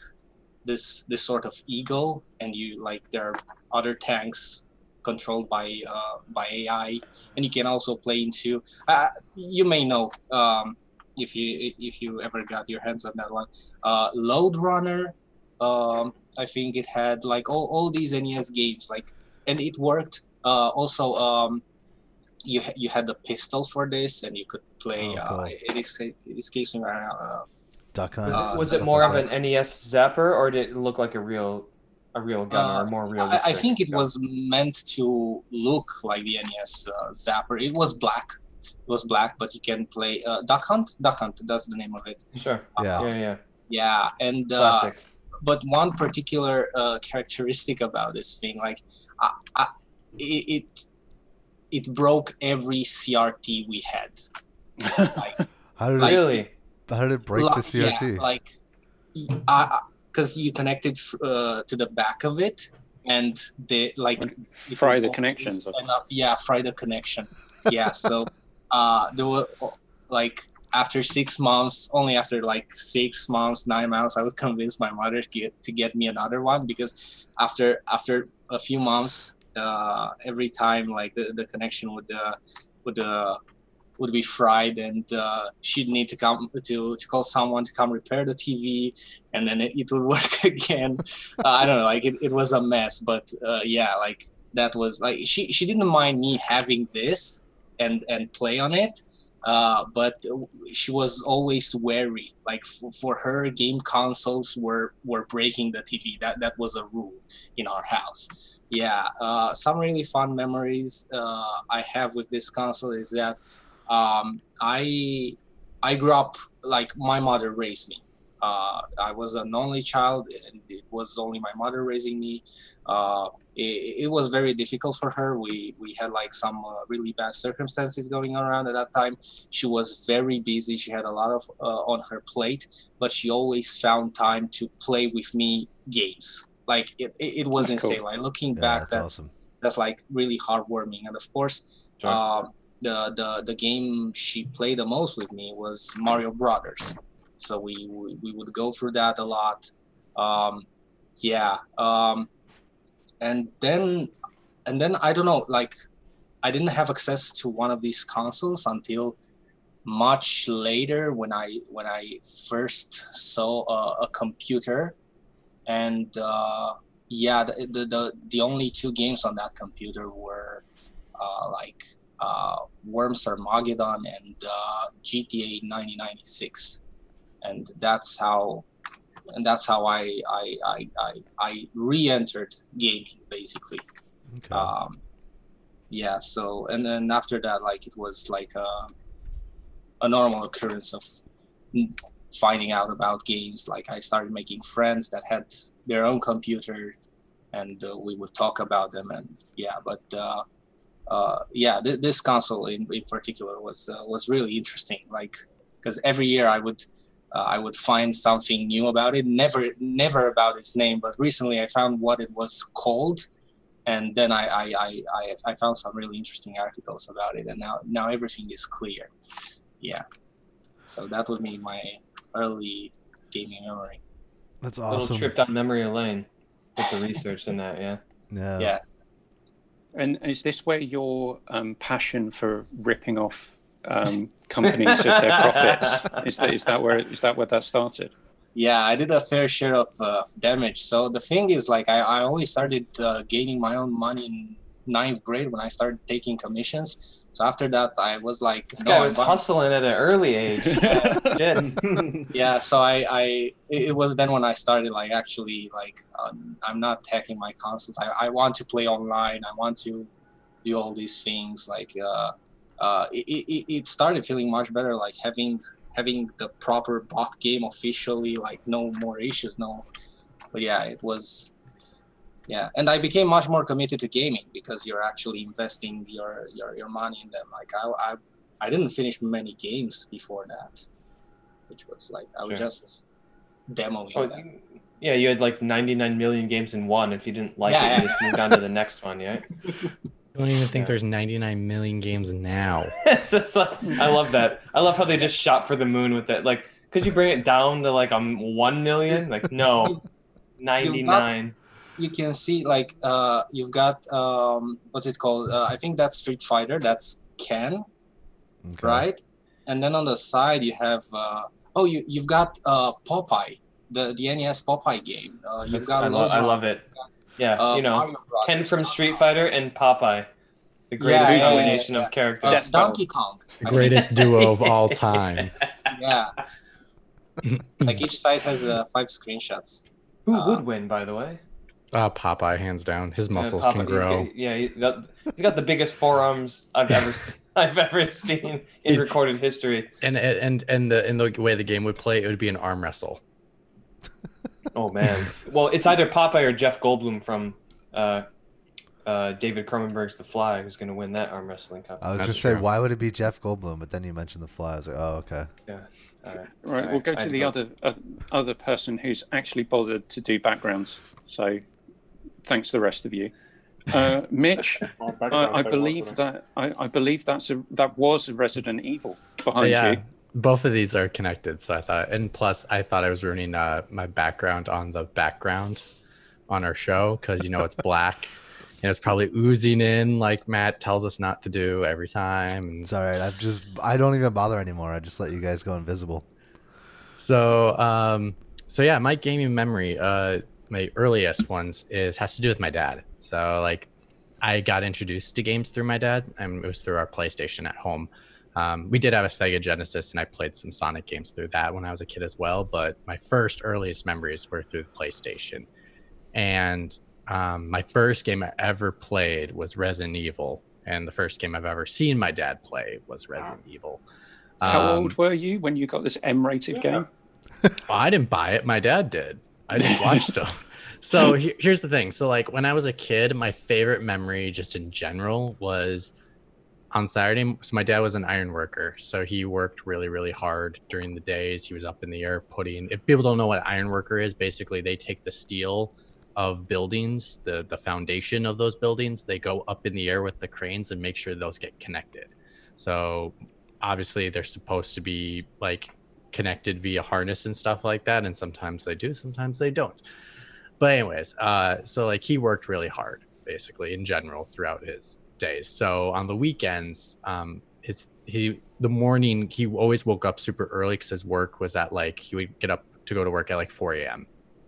this this sort of eagle, and you like there are other tanks controlled by uh, by AI, and you can also play into. Uh, you may know um, if you if you ever got your hands on that one. Uh, Lode Runner, um, I think it had like all, all these NES games, like, and it worked. Uh, also, um, you you had the pistol for this, and you could play. Oh, cool. uh, it, is, it escapes me right now. Uh, Duck Hunt. Was Uh, it, was stuff it more of an NES zapper, or did it look like a real, a real gun, or Uh, a more I, realistic? I think it gun? was meant to look like the NES uh, Zapper. It was black. It was black, but you can play uh, Duck Hunt. Duck Hunt. That's the name of it. Sure. Yeah. Yeah, yeah. Yeah, and uh, but one particular uh, characteristic about this thing, like, I, I, it, it it broke every CRT we had. [laughs] Like, How did like- it? really? How did it break the Like, yeah, CRT? like, because you connected uh, to the back of it, and they like Fry the connections. I think. enough- yeah, fry the connection. Yeah, so [laughs] uh, there were like after six months, only after like six months, nine months, I was convinced my mother to get to get me another one because after after a few months, uh, every time like the, the connection would uh, would uh, would be fried and uh, she'd need to come to, to call someone to come repair the TV and then it, it would [laughs] work again. uh, I don't know, like it, it was a mess, but uh, yeah, like that was like she, she didn't mind me having this and and play on it. Uh, but she was always wary. Like f- for her, game consoles were were breaking the TV. That that was a rule in our house. Yeah, uh, some really fun memories uh, I have with this console is that um, I I grew up like my mother raised me. Uh, I was an only child, and it was only my mother raising me. Uh, it, it was very difficult for her. We we had like some uh, really bad circumstances going on around at that time. She was very busy. She had a lot of uh, on her plate, but she always found time to play with me games. Like it, it, it was That's cool. insane. Like looking yeah, back, that's, that's awesome. that's like really heartwarming. And of course, Sure. um, the the the game she played the most with me was Mario Brothers. So we we, we would go through that a lot. Um, yeah. Um, and then and then I don't know. Like I didn't have access to one of these consoles until much later when I when I first saw a, a computer, and uh, yeah, the, the the the only two games on that computer were uh, like uh, Worms Armageddon and uh, GTA 1996, and that's how and that's how I I I I, I re-entered gaming basically. Okay. Um, yeah. So and then after that, like it was like a, a normal occurrence of finding out about games. Like I started making friends that had their own computer, and uh, we would talk about them. And yeah, but uh, uh, yeah, th- this console in, in particular was uh, was really interesting. Like because every year I would. Uh, I would find something new about it. Never, never about its name, but recently I found what it was called, and then I, I, I, I, I found some really interesting articles about it, and now now everything is clear. Yeah, so that would be my early gaming memory. that's awesome. Little awesome. trip down memory lane with the research in that. Yeah. Yeah. Yeah. And is this where your um, passion for ripping off um, companies of their profits is that is that where is that where that started? Yeah, I did a fair share of uh, damage. So the thing is, like, I, I only started uh, gaining my own money in ninth grade when I started taking commissions. So after that, I was like, This no, guy I'm was hustling at an early age. [laughs] [laughs] Shit. yeah so i i it it was then when i started like actually like um, i'm not hacking my consoles I, I want to play online i want to do all these things like uh uh it, it, it started feeling much better like having having the proper bot game officially like no more issues no but yeah it was yeah and i became much more committed to gaming because you're actually investing your your, your money in them like I, I i didn't finish many games before that which was like I was Sure. just demoing Oh, them. yeah, you had like 99 million games in one. If you didn't like Yeah, it, you just moved on to the next one, yeah? [laughs] I don't even think Yeah. there's 99 million games now. [laughs] it's just like I love that. I love how they just shot for the moon with that. Like, could you bring it down to like um one million? Like, [laughs] no, ninety nine. you can see like uh, you've got um, what's it called? Uh, I think that's Street Fighter. That's Ken, Okay. right? And then on the side you have uh, oh you you've got uh, Popeye, the the NES Popeye game. Uh, you've got I, lo- I love it. Yeah, uh, you know, Ken from uh, Street Fighter and Popeye, the greatest Yeah, yeah, combination yeah, of characters. uh, Donkey Kong. The greatest duo [laughs] of all time. yeah. like each side has uh, five screenshots. Who uh, would win, by the way? Uh, Popeye, hands down. His muscles Yeah, can Popeye, he's grow. got- yeah, he, that, he's got the biggest forearms I've ever seen. [laughs] I've ever seen in recorded history. And and and the in the way the game would play, it would be an arm wrestle. Oh man. well, it's either Popeye or Jeff Goldblum from uh, uh, David Cronenberg's The Fly who's going to win that arm wrestling cup. I was competition. gonna say, true. why would it be Jeff Goldblum? But then you mentioned the fly. I was like, oh, okay. All right. Right, Sorry, we'll go to had the other uh, other person who's actually bothered to do backgrounds. So, thanks the rest of you, uh, [laughs] Mitch. I, I believe that I, I believe that's a that was a Resident Evil behind yeah, you. Both of these are connected. So I thought, and plus, I thought I was ruining uh, my background on the background on our show because you know it's black [laughs] and it's probably oozing in like Matt tells us not to do every time. And It's all right. I've just I don't even bother anymore. I just let you guys go invisible. So, um, so yeah, my gaming memory, uh, my earliest ones is has to do with my dad. So like, I got introduced to games through my dad, and it was through our PlayStation at home. Um, we did have a Sega Genesis, and I played some Sonic games through that when I was a kid as well. But my first earliest memories were through the PlayStation, and um, my first game I ever played was Resident Evil, and the first game I've ever seen my dad play was Resident Evil. How Um, old were you when you got this M-rated Yeah. game? well, [laughs] I didn't buy it. My dad did. I just watched them. So he- here's the thing. So like when I was a kid, my favorite memory, just in general, was on Saturday. So my dad was an iron worker, so he worked really, really hard during the days. He was up in the air putting. If people don't know what iron worker is, basically they take the steel of buildings, the the foundation of those buildings, they go up in the air with the cranes and make sure those get connected. So obviously they're supposed to be like connected via harness and stuff like that and sometimes they do sometimes they don't but anyways uh so like he worked really hard basically in general throughout his days. So on the weekends um his he the morning he always woke up super early because his work was at like he would get up to go to work at like 4 a.m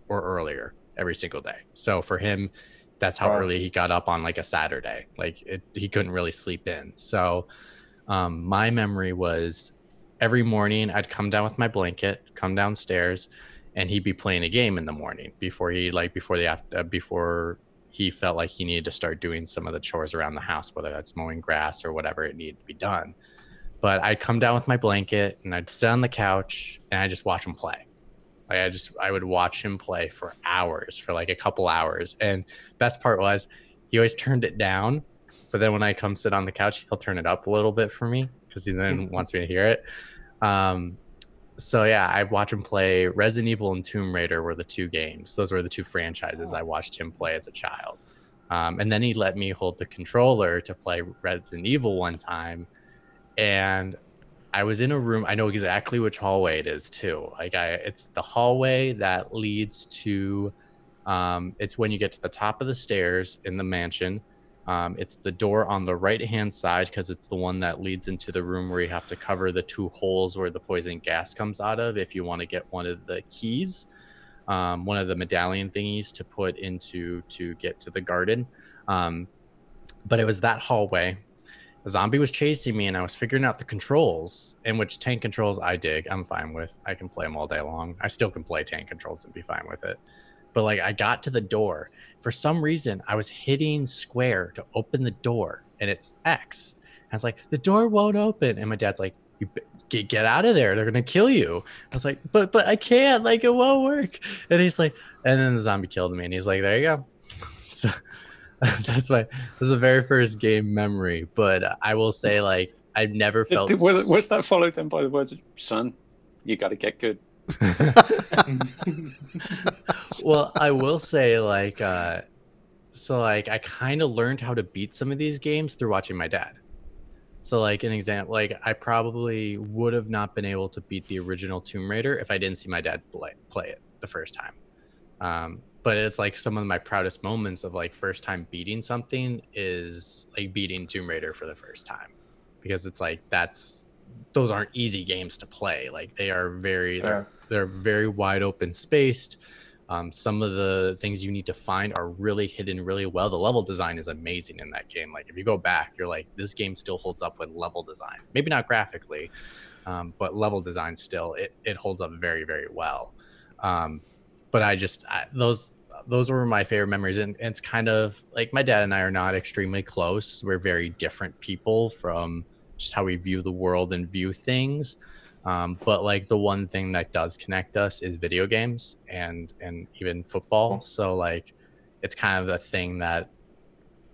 or earlier every single day. So for him that's how Wow. early he got up on like a saturday. Like it, he couldn't really sleep in. So um, my memory was every morning I'd come down with my blanket, come downstairs, and he'd be playing a game in the morning before he like before the after uh, before he felt like he needed to start doing some of the chores around the house, whether that's mowing grass or whatever it needed to be done. But I'd come down with my blanket and I'd sit on the couch and I just watch him play. Like I just I would watch him play for hours, for like a couple hours. And best part was he always turned it down but then when I come sit on the couch, he'll turn it up a little bit for me because he then [laughs] wants me to hear it. Um, so yeah, I watch him play Resident Evil and Tomb Raider were the two games. Those were the two franchises I watched him play as a child. Um, and then he let me hold the controller to play Resident Evil one time, and I was in a room. I know exactly which hallway it is too. Like I, it's the hallway that leads to. Um, it's when you get to the top of the stairs in the mansion. Um, it's the door on the right hand side because it's the one that leads into the room where you have to cover the two holes where the poison gas comes out of if you want to get one of the keys, um, one of the medallion thingies to put into to get to the garden. Um, but it was that hallway. A zombie was chasing me and I was figuring out the controls, in which tank controls I dig. I'm fine with. I can play them all day long. I still can play tank controls and be fine with it but like I got to the door. For some reason, I was hitting square to open the door, and it's X. And I was like, the door won't open, and my dad's like, you b- get get out of there. They're gonna kill you. I was like, but but I can't. Like it won't work. And he's like, and then the zombie killed me, and he's like, there you go. [laughs] so [laughs] that's my that's the very first game memory. But I will say, like, I've never felt. Did- was, was that followed then by the words, "Son, you got to get good"? [laughs] well, I will say, like, uh, so like I kind of learned how to beat some of these games through watching my dad. So like an example, like I probably would have not been able to beat the original Tomb Raider if I didn't see my dad play play it the first time. Um, but it's like some of my proudest moments of like first time beating something is like beating Tomb Raider for the first time because it's like that's those aren't easy games to play. Like they are very they're they're very wide open spaced. Um, some of the things you need to find are really hidden really well. The level design is amazing in that game. Like if you go back, you're like, this game still holds up with level design. Maybe not graphically, um, but level design still it it holds up very very well. Um, but I just I, those those were my favorite memories, and, and it's kind of like my dad and I are not extremely close. We're very different people from just how we view the world and view things. Um, but like the one thing that does connect us is video games and and even football. So like it's kind of the thing that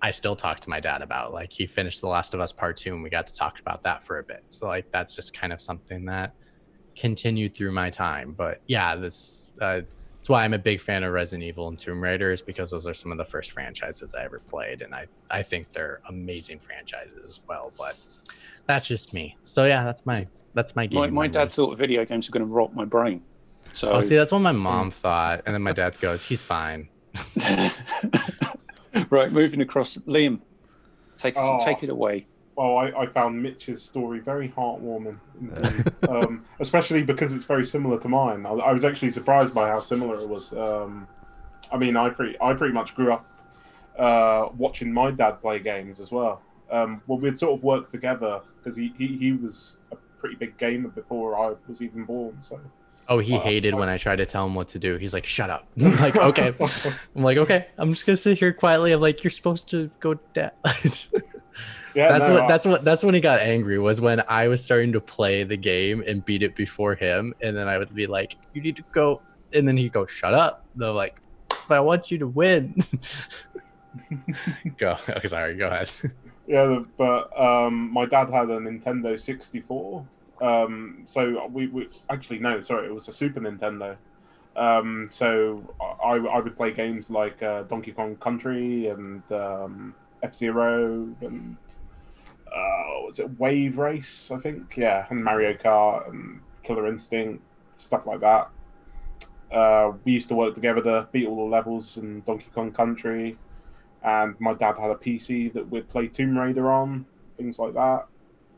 I still talk to my dad about. Like he finished The Last of Us Part Two, and we got to talk about that for a bit. So like that's just kind of something that continued through my time. But yeah, this uh, that's why I'm a big fan of Resident Evil and Tomb Raider is because those are some of the first franchises I ever played, and I I think they're amazing franchises as well. But that's just me. So yeah, that's my that's my game. My, my dad thought video games were going to rot my brain. So Oh, see, that's what my mom thought, and then my dad goes, "He's fine." [laughs] right, moving across, Liam, take Oh. take it away. Well, I, I found Mitch's story very heartwarming, [laughs] um, especially because it's very similar to mine. I, I was actually surprised by how similar it was. Um, I mean, I pretty I pretty much grew up uh, watching my dad play games as well. Um, well, we'd sort of worked together because he, he, he was a pretty big gamer before I was even born. So Oh, he Wow. hated when I tried to tell him what to do. He's like, "Shut up." [laughs] I'm like, "Okay." [laughs] I'm like, "Okay." I'm just gonna sit here quietly. I'm like, "You're supposed to go down." [laughs] yeah, that's no, what I- that's what that's when he got angry was when I was starting to play the game and beat it before him, and then I would be like, "You need to go," and then he'd go, "Shut up." They're like, "But I want you to win." go. Okay, sorry. Go ahead. Yeah, but um, my dad had a Nintendo 64. Um, so we, we actually no, sorry, it was a Super Nintendo. Um, so I, I would play games like uh, Donkey Kong Country and um, F Zero and uh, was it Wave Race? I think yeah, and Mario Kart and Killer Instinct stuff like that. Uh, we used to work together to beat all the levels in Donkey Kong Country and my dad had a PC that we'd play Tomb Raider on, things like that.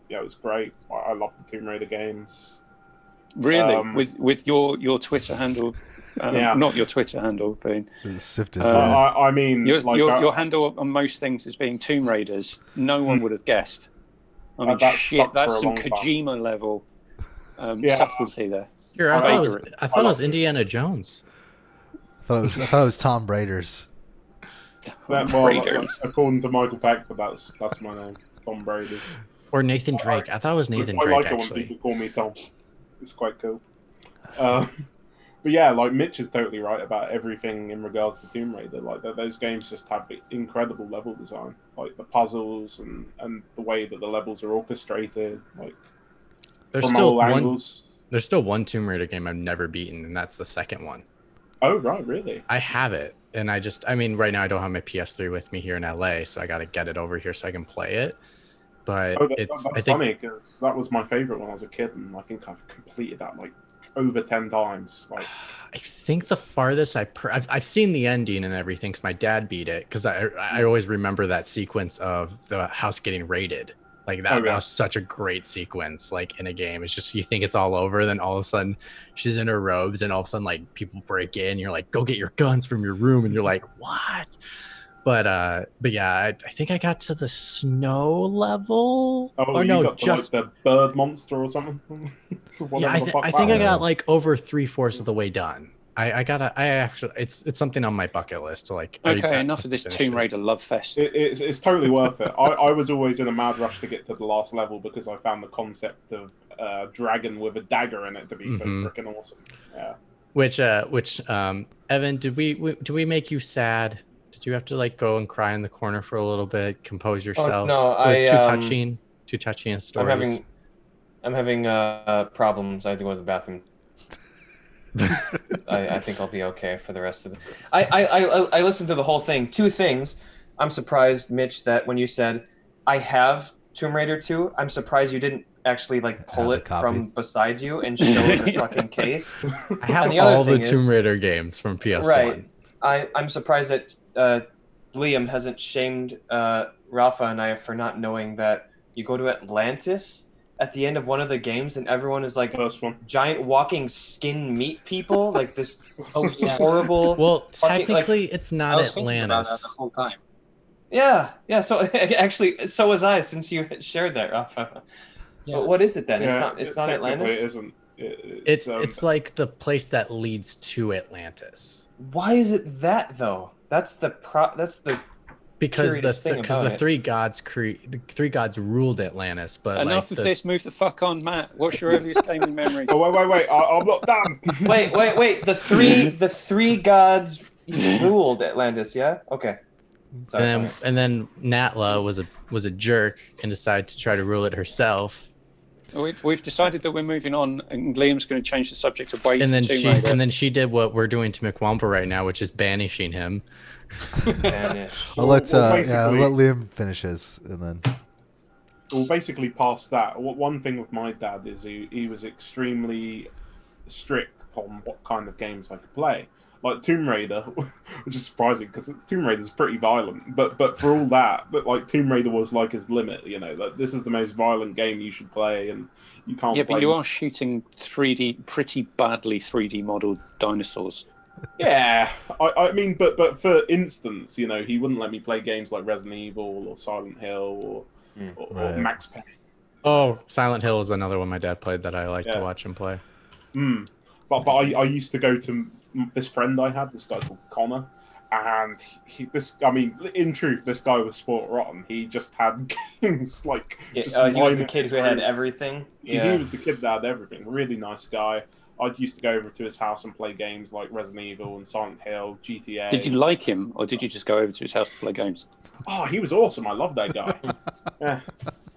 Yeah, it was great. I, I love the Tomb Raider games. Really, Um, with with your your Twitter handle, um, Yeah. not your Twitter handle, but It's sifted. Uh, through I. I, I mean, your, like, your, I- your handle on most things is being Tomb Raiders. No one Hmm. would have guessed. I Uh, mean, that's shit, that's some long time. Kojima level um, Yeah. subtlety there. Sure, I I thought it was. like it. I thought it was like it. Indiana Jones. I thought it was, I thought it was Tom Raiders. That, well, Raiders. according to Michael Peck, but that's that's my name, Tom Brady. Or Nathan Drake. I thought it was Nathan I Drake like it when actually. people call me Tom. It's quite cool. Um, but yeah, like Mitch is totally right about everything in regards to Tomb Raider. Like th- those games just have incredible level design, like the puzzles and and the way that the levels are orchestrated, like There's from still all one. angles. There's still one Tomb Raider game I've never beaten, and that's the second one. Oh right, really? I have it, and I just, I mean, right now I don't have my PS3 with me here in LA, so I got to get it over here so I can play it. But Oh, that, it's, that's I think, funny because that was my favorite when I was a kid, and I think I've completed that like over ten times. Like, [sighs] I think the farthest I, pr- I've, I've seen the ending and everything because my dad beat it. Because I, I always remember that sequence of the house getting raided. Like that, Oh, yeah. was such a great sequence. Like in a game, it's just you think it's all over, then all of a sudden she's in her robes, and all of a sudden like people break in. You're like, go get your guns from your room, and you're like, what? But uh, but yeah, I, I think I got to the snow level. oh, no, just like the bird monster or something. [laughs] Yeah. I, th- I think I got like over three fourths of the way done. I, I gotta. I actually, it's it's something on my bucket list to like. Okay, I- enough of this finish Tomb it. Raider love fest. It, it's, it's totally worth it. I, I was always in a mad rush to get to the last level because I found the concept of uh, dragon with a dagger in it to be Mhm. so freaking awesome. Yeah. Which uh, which um, Evan, did we, we did we make you sad? Did you have to like go and cry in the corner for a little bit, compose yourself? Oh, no, it was I, too um, touching, too touching a story. I'm having, I'm having uh, uh, problems. I had to go to the bathroom. [laughs] I, I think I'll be okay for the rest of the. I, I, I, I listened to the whole thing. Two things. I'm surprised, Mitch, that when you said I have Tomb Raider 2, I'm surprised you didn't actually like pull it copy. from beside you and show the [laughs] fucking case. I have the all the is- Tomb Raider games from PS1. Right. I, I'm surprised that uh, Liam hasn't shamed uh, Rafa and I for not knowing that you go to Atlantis at the end of one of the games and everyone is like First one. giant walking skin meat people, like this [laughs] Oh yeah. horrible. Well, Fucking, like- technically, it's I not was thinking about that Atlantis. the whole time. Yeah, yeah. So [laughs] actually, so was I since you shared that, Rafa. But what is it then? It's not. It's it- not Atlantis. It isn't. It- It's um, it's like the place that leads to Atlantis Why is it that though? That's the pro. That's the. Because the Curious thing because about the it. three gods cre- the three gods ruled Atlantis, but Enough like of the, this. Move the fuck on, Matt. What's your earliest gaming memory? [laughs] Oh wait, wait, wait! I, I'm not done. [laughs] Wait, wait, wait. The three, the three gods ruled Atlantis. Yeah. Okay. Sorry, and then okay. and then Natla was a was a jerk and decided to try to rule it herself. We, we've decided that we're moving on, and Liam's going to change the subject of away And then she and then she did what we're doing to McWomble right now, which is banishing him. Vanish. I'll let Well, uh, yeah, I'll let Liam finish his, and then well, basically, past that, what one thing with my dad is he, he was extremely strict on what kind of games I could play. Like Tomb Raider, [laughs] which is surprising because Tomb Raider is pretty violent. But but for all that, but like Tomb Raider was like his limit. You know, like this is the most violent game you should play, and you can't. yeah, play but you are shooting 3D, pretty badly 3D modeled dinosaurs. Yeah, I, I mean, but but for instance, you know, he wouldn't let me play games like Resident Evil or Silent Hill or, Hmm. or, Right. or Max Payne. Oh, Silent Hill is another one my dad played that I like Yeah. to watch him play. Mm. But but I, I used to go to this friend I had, this guy called Connor, and he, this I mean, in truth, this guy was sport rotten. He just had [laughs] games like Yeah, just uh, he was the kid who had through. everything. He, Yeah. he was the kid that had everything. Really nice guy. I used to go over to his house and play games like Resident Evil and Silent Hill, GTA. Did you like him, or did you just go over to his house to play games? Oh, he was awesome. I love that guy. [laughs] yeah.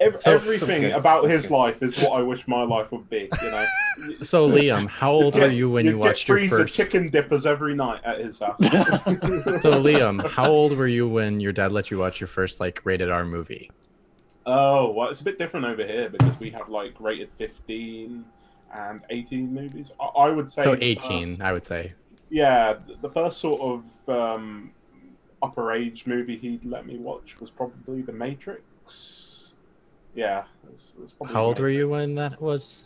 Ev- So- everything about his life is what I wish my life would be. You know. [laughs] So Liam, how old were you when You'd you watched your first? chicken dippers every night at his house. [laughs] So Liam, how old were you when your dad let you watch your first like rated R movie? oh, well, it's a bit different over here because we have like rated 15 and 18 movies. I, I would say So 18, first- I would say. yeah, the first sort of um, upper age movie he'd let me watch was probably The Matrix. Yeah, it's, it's probably How old were you when that was?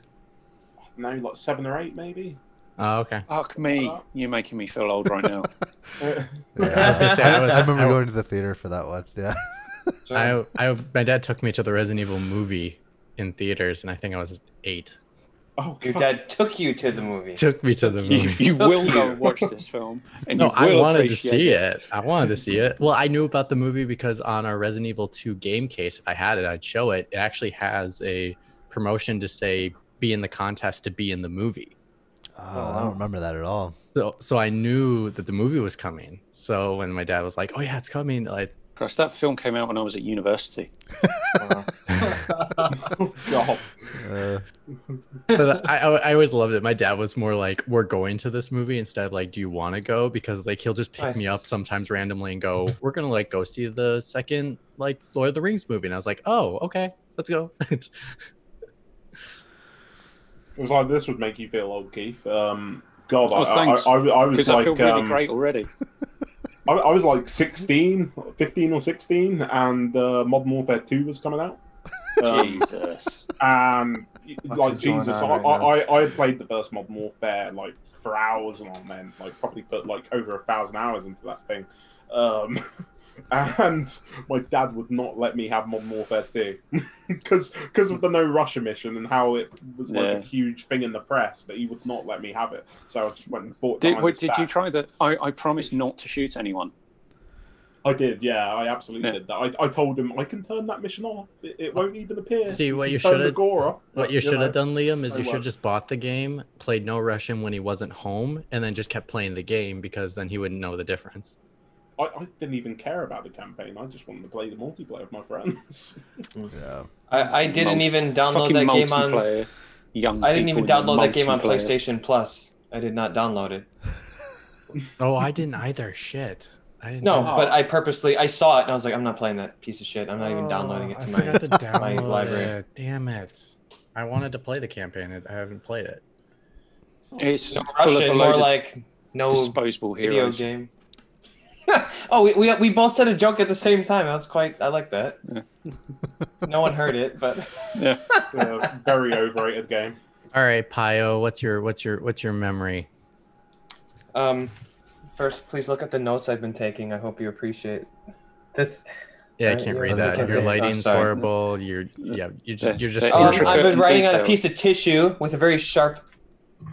No, like seven or eight, maybe. Oh, okay. Fuck me. You're making me feel old right now. Uh, [laughs] yeah, I was gonna say, I was- remember I- going to the theater for that one. Yeah, I, I, my dad took me to the Resident Evil movie in theaters, and I think I was eight. Oh, Your dad took you to the movie. Took me to the movie. [laughs] you will Took go watch this film, and No, I wanted to see it. I wanted to see it. Well, I knew about the movie because on our Resident Evil 2 game case, if I had it, I'd show it. It actually has a promotion to say be in the contest to be in the movie. oh, I don't remember that at all. So, so I knew that the movie was coming. So when my dad was like, "Oh yeah, it's coming," like, Christ, that film came out when I was at university. [laughs] Wow. Oh, [laughs] God. Uh, but I, I I always loved it. My dad was more like, "We're going to this movie," instead of like, "Do you want to go?" Because like he'll just pick me up sometimes randomly and go, "We're gonna like go see the second like Lord of the Rings movie," and I was like, "Oh, okay, let's go." [laughs] It was like this would make you feel old, Keith. Um, God, Oh, I, thanks. I, I, I was Because I like, feel really um, great already. I, I was like 16, 15 or 16, and uh, Modern Warfare 2 was coming out. Um, Jesus. and What like Jesus, I, right I, I, I played the first Modern Warfare like for hours and on end, like probably put like over a thousand hours into that thing. Um, [laughs] and my dad would not let me have Modern Warfare 2 because [laughs] because of the no Russian mission and how it was like Yeah. a huge thing in the press, but he would not let me have it. So I just went and bought. it Did, wait, did you try the? I, I promised not to shoot anyone. I did, yeah, I absolutely Yeah. did that. I, I told him I can turn that mission off. It, it won't even appear. See, what can you should've- gore off, What but, you should have done, Liam, is I you should have just bought the game, played no Russian when he wasn't home, and then just kept playing the game because then he wouldn't know the difference. I, I didn't even care about the campaign. I just wanted to play the multiplayer with my friends. [laughs] yeah. I, I didn't Multi- even download that game on. multiplayer. Young I didn't even download that game on. PlayStation Plus. I I did not download it. [laughs] Oh, I didn't either. Shit. I didn't No, do that. but I purposely I saw it and I was like, I'm not playing that piece of shit. I'm not even downloading it Oh, to I my. to [laughs] download library. it. Damn it. I wanted to play the campaign. I haven't played it. It's No full of a Russian, more like no disposable video heroes. game. [laughs] oh, we, we we both said a joke at the same time. That was quite. I like that. no one heard it, but [laughs] Yeah. It's a very overrated game. All right, Pio, what's your what's your what's your memory? um, first, please look at the notes I've been taking. I hope you appreciate this. Yeah, I Uh, can't yeah, read I that. Your see. Oh, lighting's horrible. You're yeah, you The- just you're just Um, I've been writing on a piece of tissue with a very sharp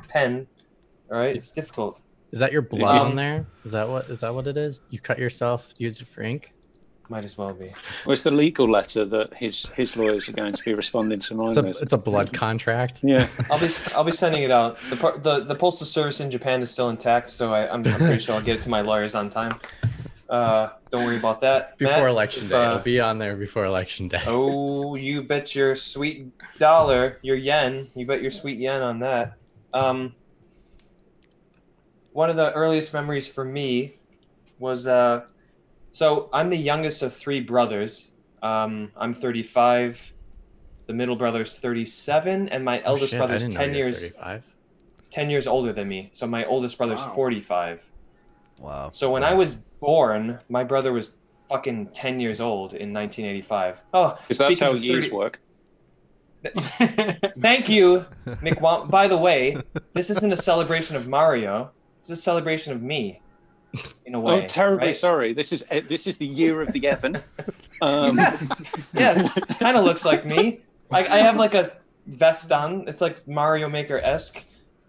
pen. All right, it's difficult. Is that your blood Um, on there? Is that what is that what it is? You cut yourself, use it for ink? Might as well be. Well, it's the legal letter that his his lawyers are going to be responding to mine It's a it's a blood contract. Yeah. I'll be I'll be sending it out. The the the postal service in Japan is still intact, so I, I'm, I'm pretty sure I'll get it to my lawyers on time. Uh, don't worry about that. Before Matt, election if, day. uh, It'll be on there before election day. Oh, you bet your sweet dollar, your yen. You bet your sweet yen on that. Um, one of the earliest memories for me was uh, so I'm the youngest of three brothers. Um, I'm 35. The middle brother's 37, and my Oh, eldest shit, I brother's didn't know 10 you were years 35. 10 years older than me. So my oldest brother's Wow. 45. Wow. So when I was born, my brother was fucking 10 years old in 1985. Oh, Because that's speaking how of years 30 work. [laughs] Thank you, Mick. By the way, this isn't a celebration of Mario. It's a celebration of me, in a way. Oh, terribly right? sorry. This is eh, this is the year of the Evan. Um, [laughs] Yes, yes. Kind of looks like me. I, I have like a vest on. It's like Mario Maker esque.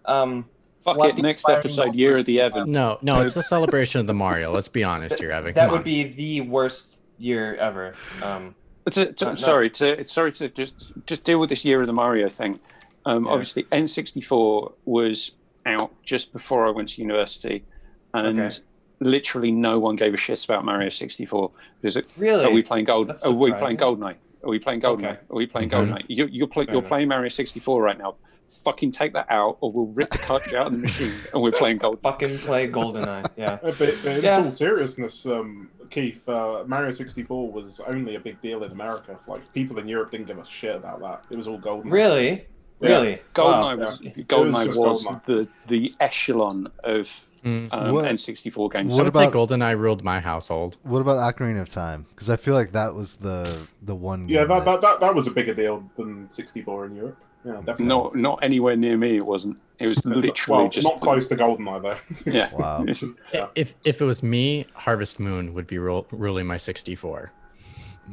Um, Fuck it. Next episode, year of the offers Evan. No, no, it's a celebration of the Mario. Let's be honest here, Evan. that would on. be the worst year ever. Um, To, to, Uh, no. Sorry, to, sorry to just just deal with this year of the Mario thing. Um, Yeah. Obviously, N64 was out just before I went to university, and Okay. Literally no one gave a shit about Mario 64. Because it, really? are we playing Gold? That's Are we playing surprising. GoldenEye? Are we playing GoldenEye? Okay. Are we playing Mhm. GoldenEye? You, you're play, you're playing Mario 64 right now. Fucking take that out, or we'll rip the cartridge out of the machine, and we're playing Gold. Fucking play GoldenEye. Yeah. Uh, but, but in Yeah. all seriousness, um, Keith, uh, Mario 64 was only a big deal in America. Like people in Europe didn't give a shit about that. It was all golden. Really? Yeah. Really? GoldenEye Wow. was Yeah. GoldenEye just was GoldenEye. the the echelon of Mm. um, What- N64 games. I What would say about- GoldenEye ruled my household. What about Ocarina of Time? Because I feel like that was the the one. Yeah, game that, that, that, that was a bigger deal than 64 in Europe. Yeah, definitely. Not not anywhere near me. It wasn't. It was [laughs] literally well, just not close to GoldenEye though. [laughs] Yeah. Wow. [laughs] Yeah. If if it was me, Harvest Moon would be rule, ruling my 64.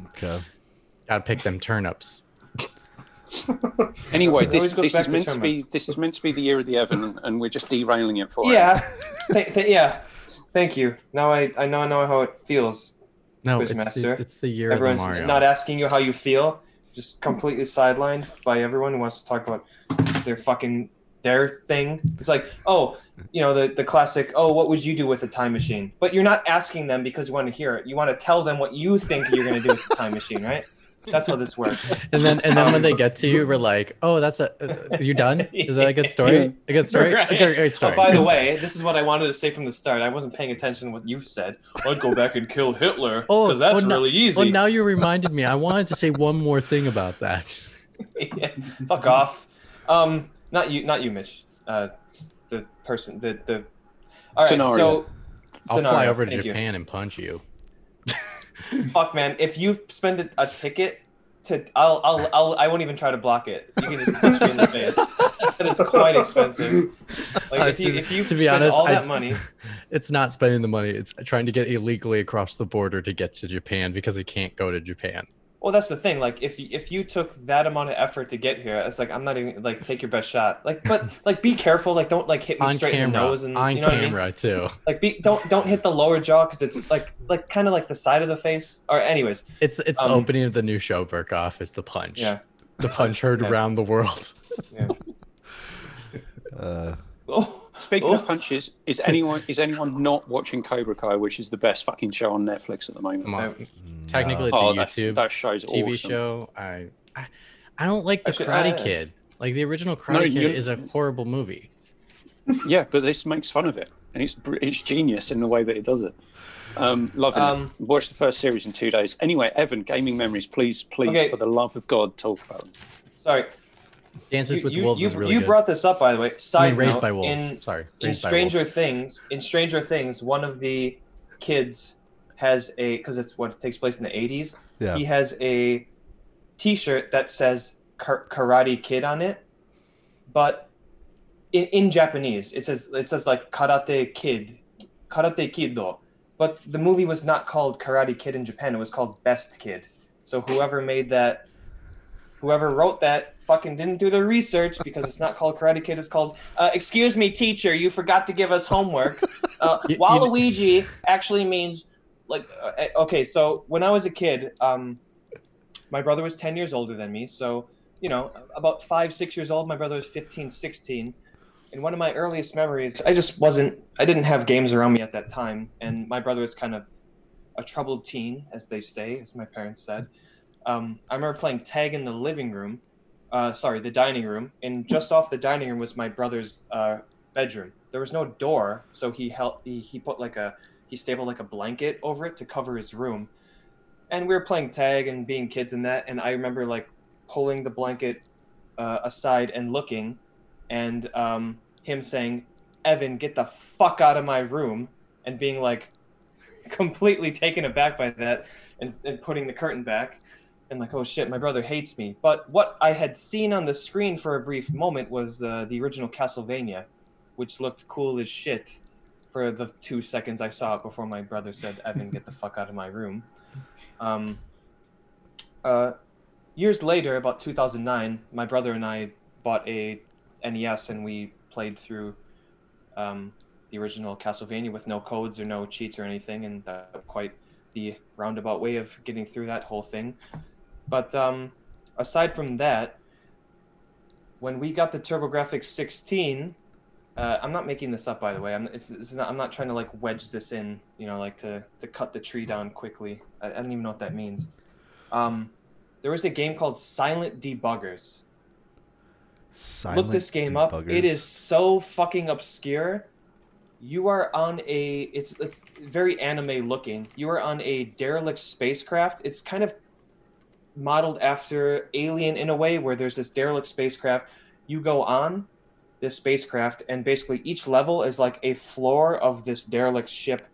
Okay. Gotta pick them turnips. [laughs] Anyway, this, this is meant to be this is meant to be the year of the Evan, and, and we're just derailing it for it. Yeah. [laughs] th- th- yeah. Thank you. Now I, I now know how it feels. No, it's the, Quizmaster. it's the year Everyone's of the Mario. not asking you how you feel. Just completely sidelined by everyone who wants to talk about their fucking their thing. It's like, oh, you know, the, the classic, oh, what would you do with a time machine? But you're not asking them because you want to hear it. You want to tell them what you think you're going to do with the time machine, right? That's how this works. [laughs] and then and then when Um, they get to you, we're like, oh, that's a. uh, You done? Is that a good story? A good story? Right. A good, great Oh, story. [laughs] by the way, this is what I wanted to say from the start. I wasn't paying attention to what you said. I'd go back and kill Hitler because [laughs] Oh, that's well, no- really easy. Well, now you reminded me. I wanted to say one more thing about that. Yeah, Fuck off. Um, not you, not you, Mitch. Uh, the person, the the. All right, Scenario. so I'll fly over to thank you. Japan and punch you. Fuck, man. If you spend a, a ticket to, I'll, I'll, I'll, I won't even try to block it. You can just punch me in the face. That is quite expensive. Like Uh, if you, to- if you to be honest, all I- that money, [laughs] It's not spending the money. It's trying to get illegally across the border to get to Japan because it can't go to Japan. Well, that's the thing. Like if you- if you took that amount of effort to get here, it's like I'm not even like take your best shot. Like, but [laughs] like be careful. Like don't like hit me On straight in the nose and on you know what I mean? camera too. Like be don't don't hit the lower jaw because it's like like kind of like the side of the face. Or anyways, It's it's Um, the opening of the new show, Burkoff. It's the punch. yeah. The punch heard [laughs] Okay. around the world. yeah. Uh, [laughs] Oh, Speaking Oh. of punches, is [laughs] anyone is anyone not watching Cobra Kai, which is the best fucking show on Netflix at the moment? No. Technically, it's oh, a that, YouTube that show's TV awesome. show. I, I I don't like the Actually, Karate I- Kid. Like the original No, Karate Kid you- is a horrible movie. Yeah, but this makes fun of it, and it's it's genius in the way that it does it. Um, loving Um, it. Watched the first series in two days. Anyway, Evan, gaming memories, please, please, Okay. for the love of God, talk about them. Sorry, Dances you, with you, Wolves you, is really you good. brought this up by the way. I Side mean, Raised note, by Wolves. in Sorry, in Stranger Wolves. Things, in Stranger Things, one of the kids has a because it's what takes place in the 80s. Yeah. He has a T-shirt that says Kar- Karate Kid on it, but in, in Japanese it says it says like Karate Kid, Karate Kiddo. But the movie was not called Karate Kid in Japan. It was called Best Kid. So whoever made that, whoever wrote that, fucking didn't do their research because it's not called Karate Kid. It's called. Uh, Excuse me, teacher, you forgot to give us homework. Uh, [laughs] You- you- Waluigi actually means like uh, okay. So when I was a kid, um, my brother was 10 years older than me. So you know, about five, six years old. My brother was 15, 16. And one of my earliest memories, I just wasn't, I didn't have games around me at that time. And my brother was kind of a troubled teen, as they say, as my parents said. Um, I remember playing tag in the living room, uh, sorry, the dining room. And just off the dining room was my brother's uh, bedroom. There was no door. So he helped, he, he put like a, he stapled like a blanket over it to cover his room. And we were playing tag and being kids in that. And I remember like pulling the blanket uh, aside and looking, and um, him saying, "Evan, get the fuck out of my room," and being like [laughs] completely taken aback by that, and, and putting the curtain back, and like, "Oh shit, my brother hates me." But what I had seen on the screen for a brief moment was uh, the original Castlevania, which looked cool as shit. For the two seconds I saw it before my brother said, "Evan, get the [laughs] fuck out of my room." Um, uh, years later, about 2009, my brother and I bought a NES and we played through um, the original Castlevania with no codes or no cheats or anything, and was quite the roundabout way of getting through that whole thing. But um, aside from that, when we got the TurboGrafx 16, uh, I'm not making this up, by the way. I'm, it's, it's not, I'm not trying to like wedge this in, you know, like to, to cut the tree down quickly. I, I don't even know what that means. Um, there was a game called Silent Debuggers. Silent Look this game up. It is so fucking obscure. You are on a it's it's very anime looking. You are on a derelict spacecraft. It's kind of modeled after Alien in a way where there's this derelict spacecraft. You go on this spacecraft and basically each level is like a floor of this derelict ship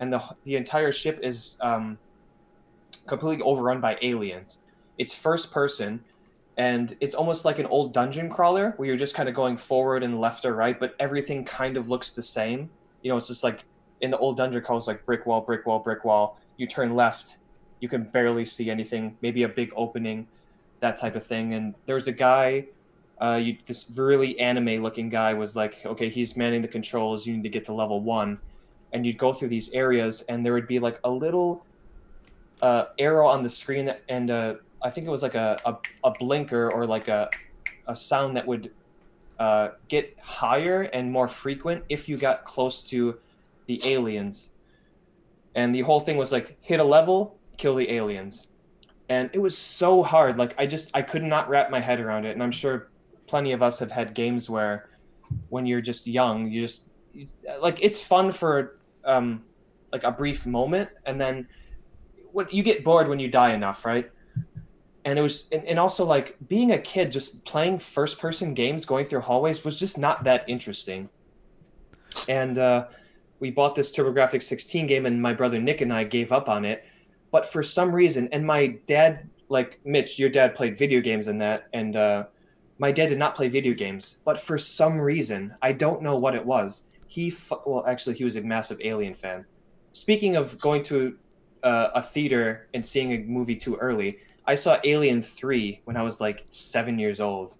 and the the entire ship is um completely overrun by aliens. It's first person and it's almost like an old dungeon crawler where you're just kind of going forward and left or right, but everything kind of looks the same. You know, it's just like in the old dungeon crawls, like brick wall, brick wall, brick wall. You turn left, you can barely see anything. Maybe a big opening, that type of thing. And there's a guy, uh, you this really anime-looking guy was like, okay, he's manning the controls. You need to get to level one, and you'd go through these areas, and there would be like a little uh, arrow on the screen and uh, I think it was like a, a, a blinker or like a, a sound that would uh, get higher and more frequent if you got close to the aliens. And the whole thing was like hit a level, kill the aliens. And it was so hard. Like I just I could not wrap my head around it. And I'm sure plenty of us have had games where when you're just young, you just like it's fun for um like a brief moment and then what you get bored when you die enough, right? And it was, and, and also like being a kid, just playing first person games, going through hallways was just not that interesting. And uh, we bought this TurboGrafx 16 game, and my brother Nick and I gave up on it. But for some reason, and my dad, like Mitch, your dad played video games in that, and uh, my dad did not play video games. But for some reason, I don't know what it was. He, fu- well, actually, he was a massive Alien fan. Speaking of going to uh, a theater and seeing a movie too early. I saw Alien 3 when I was like seven years old.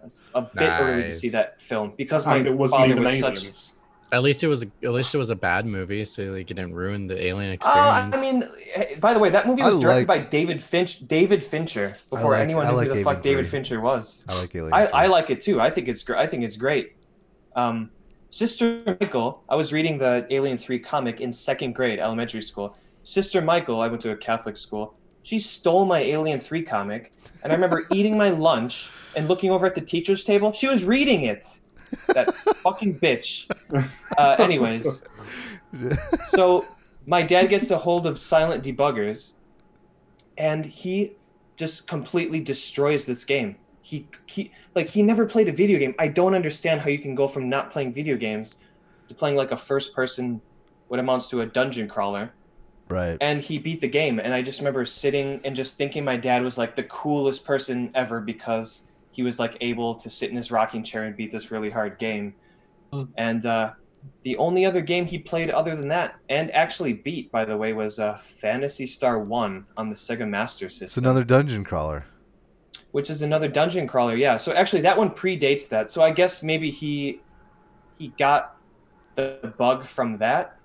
That's a bit early to see that film because my And it wasn't father even was aliens. such. At least it was at least it was a bad movie, so like it didn't ruin the alien Uh, experience. I mean, by the way, that movie I was directed like- by David Finch. David Fincher. Before like- anyone knew like who the Alien fuck David Fincher was. I like Alien. I. I like it too. I think it's great. I think it's great. Um, Sister Michael, I was reading the Alien 3 comic in second grade, elementary school. Sister Michael, I went to a Catholic school. She stole my Alien 3 comic, and I remember eating my lunch and looking over at the teacher's table. She was reading it. That fucking bitch. [laughs] Uh, anyways, so my dad gets a hold of silent debuggers and he just completely destroys this game he he like he never played a video game i don't understand how you can go from not playing video games to playing like a first person what amounts to a dungeon crawler Right. and he beat the game and i just remember sitting and just thinking my dad was like the coolest person ever because he was like able to sit in his rocking chair and beat this really hard game and uh the only other game he played other than that and actually beat by the way was uh Phantasy Star 1 on the sega master system It's another dungeon crawler. which is another dungeon crawler. Yeah. So actually, that one predates that. So I guess maybe he he got the bug from that,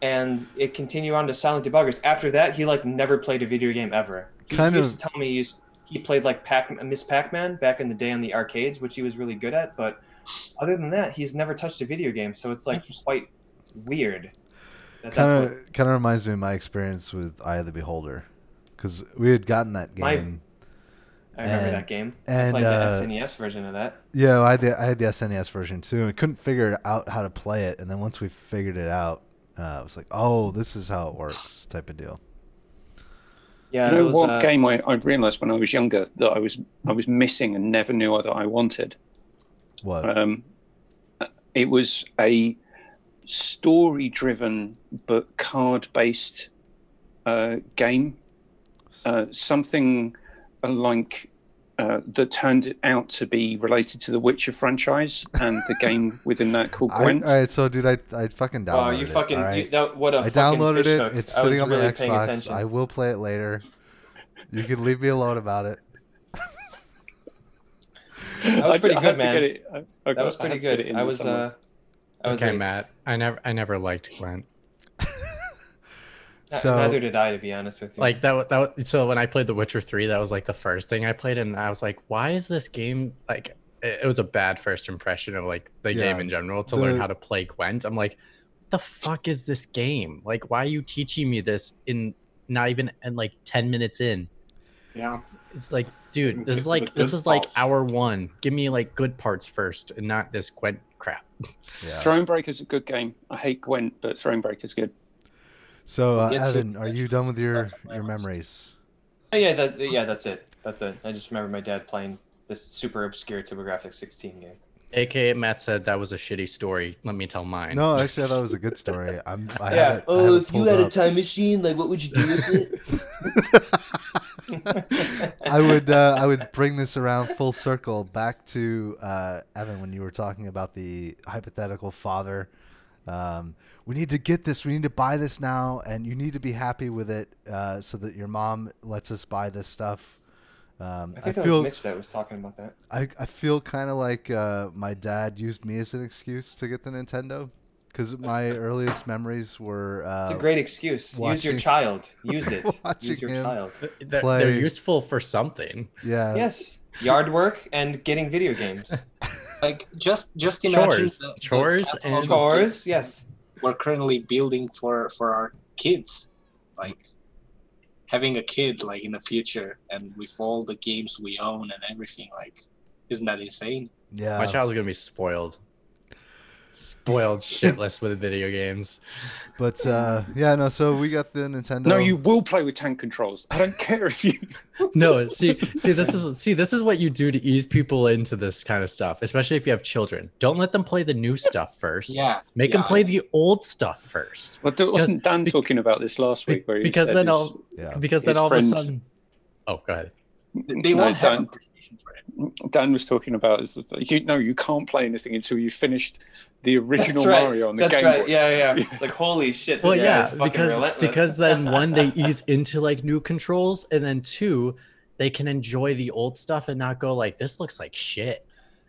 and it continued on to Silent Debuggers. After that, he like never played a video game ever. He Kind used of- to tell me he, used, he played like Pac Miss Pac Man back in the day on the arcades, which he was really good at. But other than that, he's never touched a video game. So it's like quite weird. that Kind of kind of reminds me of my experience with Eye of the Beholder, because we had gotten that My- game. I remember and- that game. and, I played uh, the SNES version of that. Yeah, I had the I had the SNES version too. and couldn't figure out how to play it, and then once we figured it out, uh, I was like, "Oh, this is how it works," type of deal. Yeah. you know was, what uh, game I, I realised when I was younger that I was I was missing and never knew that I wanted. What? Um, it was a story-driven but card-based uh, game. Uh, something like uh, that turned out to be related to the Witcher franchise and the game [laughs] within that called I, all Gwent. right, so dude, I I fucking downloaded Wow, you it. fucking all you, that, what a I fucking I downloaded it. hook. It's sitting on my really paying Xbox. attention. I will play it later. You can leave me alone about it. That was pretty I good, had man. it- I- I that was pretty had to get it good. I was uh, I was okay, very- Matt. I never I never liked Gwent. N- So- neither did I, to be honest with you. Like that. That was, so when I played The Witcher Three, that was like the first thing I played, and I was like, "Why is this game like?" It, it was a bad first impression of like the Yeah, game in general to learn how to play Gwent. I'm like, "What the fuck is this game? Like, why are you teaching me this in not even and like ten minutes in?" Yeah. It's like, dude, this to is like this good is like parts. hour one. Give me like good parts first, and not this Gwent crap. Yeah. Thronebreaker's a good game. I hate Gwent, but Thronebreaker's good. So, uh, Evan, are you done with your That's on my your list. memories? Oh, yeah, that yeah, that's it. That's it. I just remember my dad playing this super obscure TurboGrafx 16 game. AKA Matt said that was a shitty story. Let me tell mine. No, actually, I thought it was a good story. [laughs] I'm. I yeah. have it, I oh, have if you pulled had a time machine, like what would you do with it? [laughs] [laughs] I would uh, I would bring this around full circle back to uh, Evan when you were talking about the hypothetical father. Um, we need to get this. We need to buy this now, and you need to be happy with it uh, so that your mom lets us buy this stuff. Um, I I, think that feel was Mitch that was talking about that. I, I feel kind of like uh, my dad used me as an excuse to get the Nintendo because my [laughs] earliest memories were uh, It's a great excuse. Use your child. Use [laughs] it. Use your child. They're, they're useful for something. yeah Yes. [laughs] Yard work and getting video games. [laughs] Like just just imagine Chores. the, the Chores catalog and- Chores, yes. we're currently building for for our kids, like having a kid like in the future, and with all the games we own and everything. Like, isn't that insane? yeah My child's gonna be spoiled. Spoiled shitless with video games. but uh, yeah no so we got the Nintendo No, you will play with tank controls. I don't care if you. [laughs] No, see, see, this is see, this is what you do to ease people into this kind of stuff, especially if you have children. Don't let them play the new stuff first. Yeah, Make them play the old stuff first. But there- wasn't Dan be- talking about this last week? Where he because said then his- all yeah because then his all of a sudden. Oh, go ahead. They No, won't have a don't. PlayStation for it. Dan was talking about is that you no, you can't play anything until you finished the original right. Mario on the That's Game right. Boy. Yeah, yeah. [laughs] Like holy shit. This Well, yeah, is fucking because relentless. because then [laughs] one they ease into like new controls, and then two they can enjoy the old stuff and not go like this looks like shit.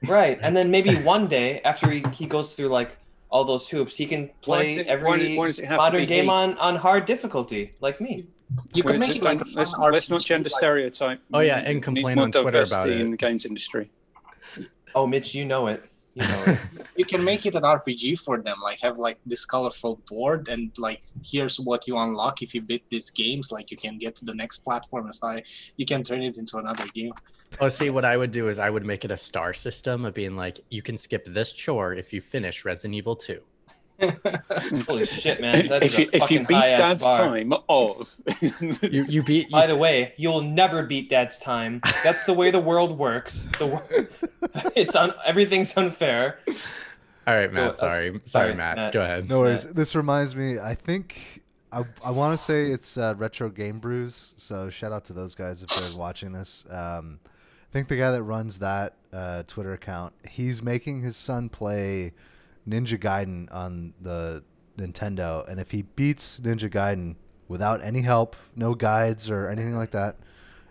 right, and then maybe [laughs] one day after he, he goes through like all those hoops, he can play does it- every why does- why does it have modern game hate? on on hard difficulty, like me. You Well, can make it like a let's, let's not gender stereotype. Oh, yeah, and complain on Twitter about diversity it. in the games industry. Oh, Mitch, you know it. You know, [laughs] you can make it an RPG for them. Like have like this colorful board and like here's what you unlock if you beat these games. Like you can get to the next platform and stuff. You can turn it into another game. Oh, see, what I would do is I would make it a star system of being like, you can skip this chore if you finish Resident Evil 2. [laughs] holy shit, man! That is if you, a if you beat Dad's bar. time of, [laughs] You you beat you, By the way, you'll never beat Dad's time. That's the way the world works. The wor- [laughs] it's un- everything's unfair. All right, Oh, Matt. uh, Sorry, sorry, sorry, Matt. Matt. Go ahead. No worries. This reminds me. I think I, I want to say it's uh, Retro Game Brews. So shout out to those guys if they're watching this. Um, I think the guy that runs that uh, Twitter account, he's making his son play Ninja Gaiden on the Nintendo, and if he beats Ninja Gaiden without any help, no guides or anything like that,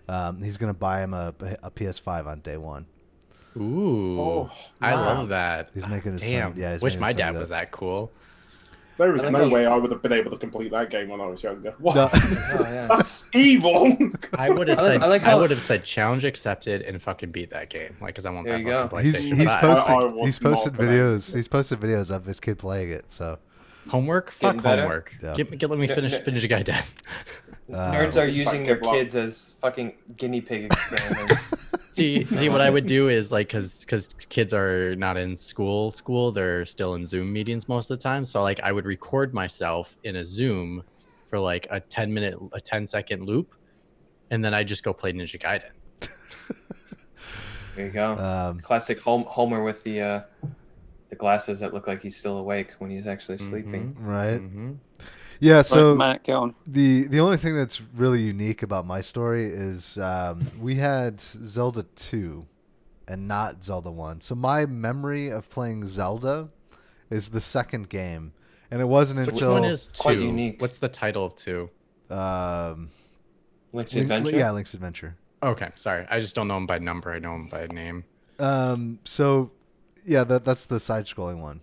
um, he's gonna buy him a, a PS5 on day one. Ooh, Oh, I wow. love that. He's making his Damn. son. Yeah, he's Wish my dad was that. that cool. There is no I was- way I would have been able to complete that game when I was younger. What? No. [laughs] Oh yeah. That's evil. I would have said I I, like how- would have said challenge accepted and fucking beat that game, like because I want There that you go. fucking He's he's posted I was he's posted for that. videos he's posted videos of his kid playing it. So homework. Getting Fuck better? homework. Yeah. Get, get, let me finish yeah. finish a guy dead. [laughs] Uh, Nerds are using their give kids as fucking guinea pig [laughs] experiments. see see what I would do is like because because kids are not in school school they're still in Zoom meetings most of the time. So like I would record myself in a Zoom for like a ten minute a 10 second loop, and then I just go play Ninja Gaiden. there you go. [laughs] um, Classic Hom- Homer with the uh, the glasses that look like he's still awake when he's actually sleeping. right. hmm Yeah. So Right, Matt, go on. the the only thing that's really unique about my story is um, we had Zelda two, and not Zelda one. So my memory of playing Zelda is the second game, and it wasn't Which until one is two? quite unique. What's the title of two? um, Link's Link- Adventure. yeah, Link's Adventure. Okay, sorry. I just don't know him by number. I know him by name. Um, so yeah, that that's the side-scrolling one.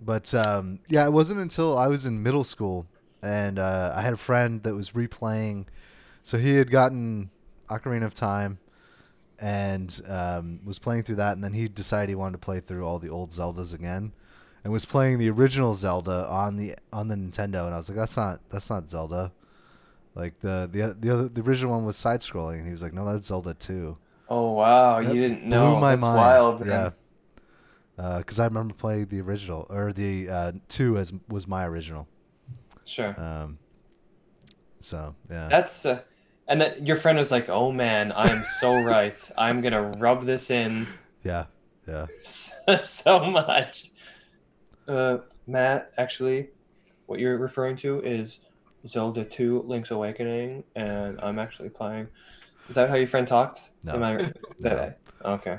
But um, yeah, it wasn't until I was in middle school and uh, I had a friend that was replaying. So he had gotten Ocarina of Time and um, was playing through that, and then he decided he wanted to play through all the old Zeldas again, and was playing the original Zelda on the on the Nintendo. And I was like, that's not that's not Zelda. Like the the the other the original one was side-scrolling, and he was like, no, that's Zelda too. Oh wow, That you didn't blew know. my That's mind. wild. Yeah. Because I remember playing the original or the uh, two as was my original. Sure. Um, so yeah, That's uh, and that your friend was like, "Oh man, I am so [laughs] right. I'm gonna rub this in yeah, yeah. [laughs] so much." Uh, Matt, actually, what you're referring to is Zelda 2: Link's Awakening, and I'm actually playing. Is that how your friend talked? No. Am I? [laughs] That, okay.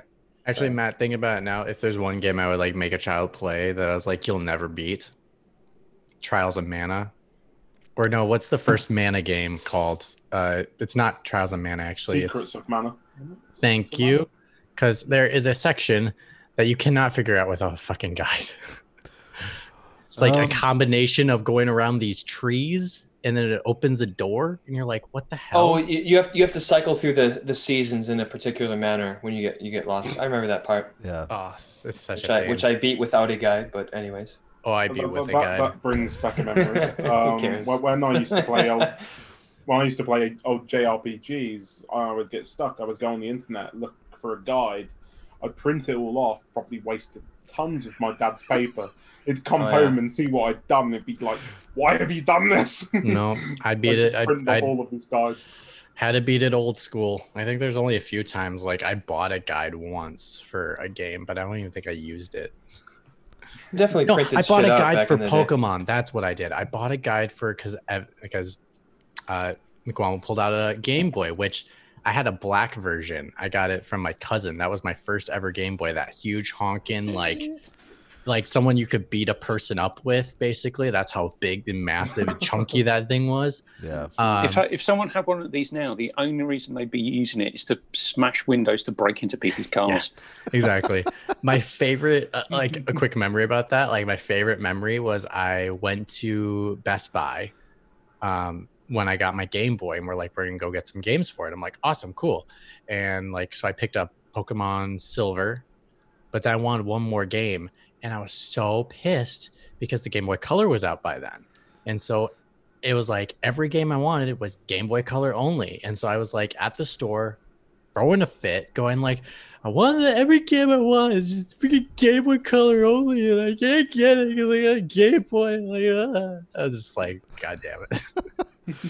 Actually, Matt, think about it now. If there's one game I would like make a child play that I was like, you'll never beat, Trials of Mana, or no, what's the first [laughs] Mana game called? Uh, it's not Trials of Mana actually. Secrets It's of Mana. thank you, because there is a section that you cannot figure out without a fucking guide. [laughs] it's like Um, a combination of going around these trees and then it opens a door and you're like, what the hell? Oh, you, you have you have to cycle through the the seasons in a particular manner when you get you get lost. I remember that part, yeah. Oh, it's it's such which a I pain. which I beat without a guide. But anyways, oh, I That- beat with a that, guide. that brings back a memory. [laughs] Who Um, cares? when, when I used to play old, [laughs] when I used to play old JRPGs, I would get stuck. I would go on the internet, look for a guide. I'd print it all off, probably wasted tons of my dad's paper. He'd come Oh, yeah. home and see what I'd done. It'd be like, "Why have you done this?" no, I I'd [laughs] beat just it. I, print I off all of his guides. had to beat it old school. I think there's only a few times like I bought a guide once for a game, but I don't even think I used it. definitely No, I bought a shit out guide for in the day. Pokemon. That's what I did. I bought a guide for because because uh, McWomble pulled out a Game Boy, which I had a black version. I got it from my cousin. That was my first ever Game Boy. That huge honking like like someone you could beat a person up with. Basically, that's how big and massive and chunky [laughs] that thing was. Yeah. Um, if, I, if someone had one of these now, the only reason they'd be using it is to smash windows to break into people's [laughs] cars. exactly. My [laughs] favorite, uh, like a quick memory about that. Like my favorite memory was I went to Best Buy um, when I got my Game Boy, and we're like, we're gonna go get some games for it. I'm like, awesome, cool, and like so I picked up Pokemon Silver, but then I wanted one more game, and I was so pissed because the Game Boy Color was out by then, and so it was like every game I wanted was Game Boy Color only, and so I was like at the store, throwing a fit, going like, I want the, every game I want is just freaking Game Boy Color only, and I can't get it because I got a Game Boy. Like, uh. I was just like, God damn it. [laughs]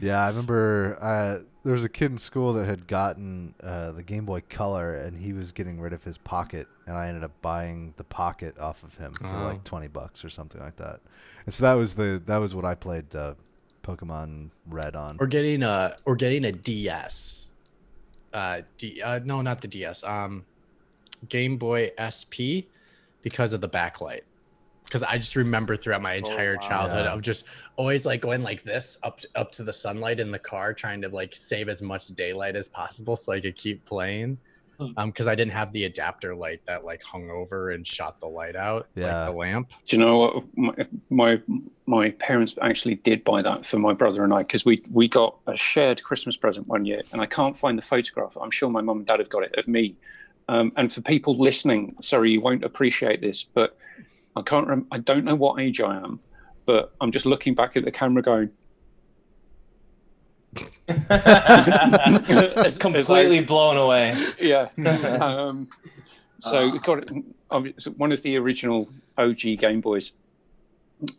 Yeah, I remember uh, there was a kid in school that had gotten uh, the Game Boy Color, and he was getting rid of his pocket, and I ended up buying the pocket off of him for Oh. like twenty bucks or something like that. And so that was the that was what I played uh, Pokemon Red on. or getting a or getting a DS. Uh, D, uh, no, not the DS. Um, Game Boy SP, because of the backlight. Because I just remember throughout my entire wow. childhood Yeah. of just always like going like this up up to the sunlight in the car, trying to like save as much daylight as possible so I could keep playing. Hmm. Um, because I didn't have the adapter light that like hung over and shot the light out, Yeah. like the lamp. Do you know what? My, my my parents actually did buy that for my brother and I because we we got a shared Christmas present one year, and I can't find the photograph. I'm sure my mum and dad have got it of me. Um, and for people listening, sorry, you won't appreciate this, but I can't. Rem- I don't know what age I am, but I'm just looking back at the camera, going, [laughs] [laughs] it's completely blown away. yeah. [laughs] um, so we got it, one of the original OG Game Boys.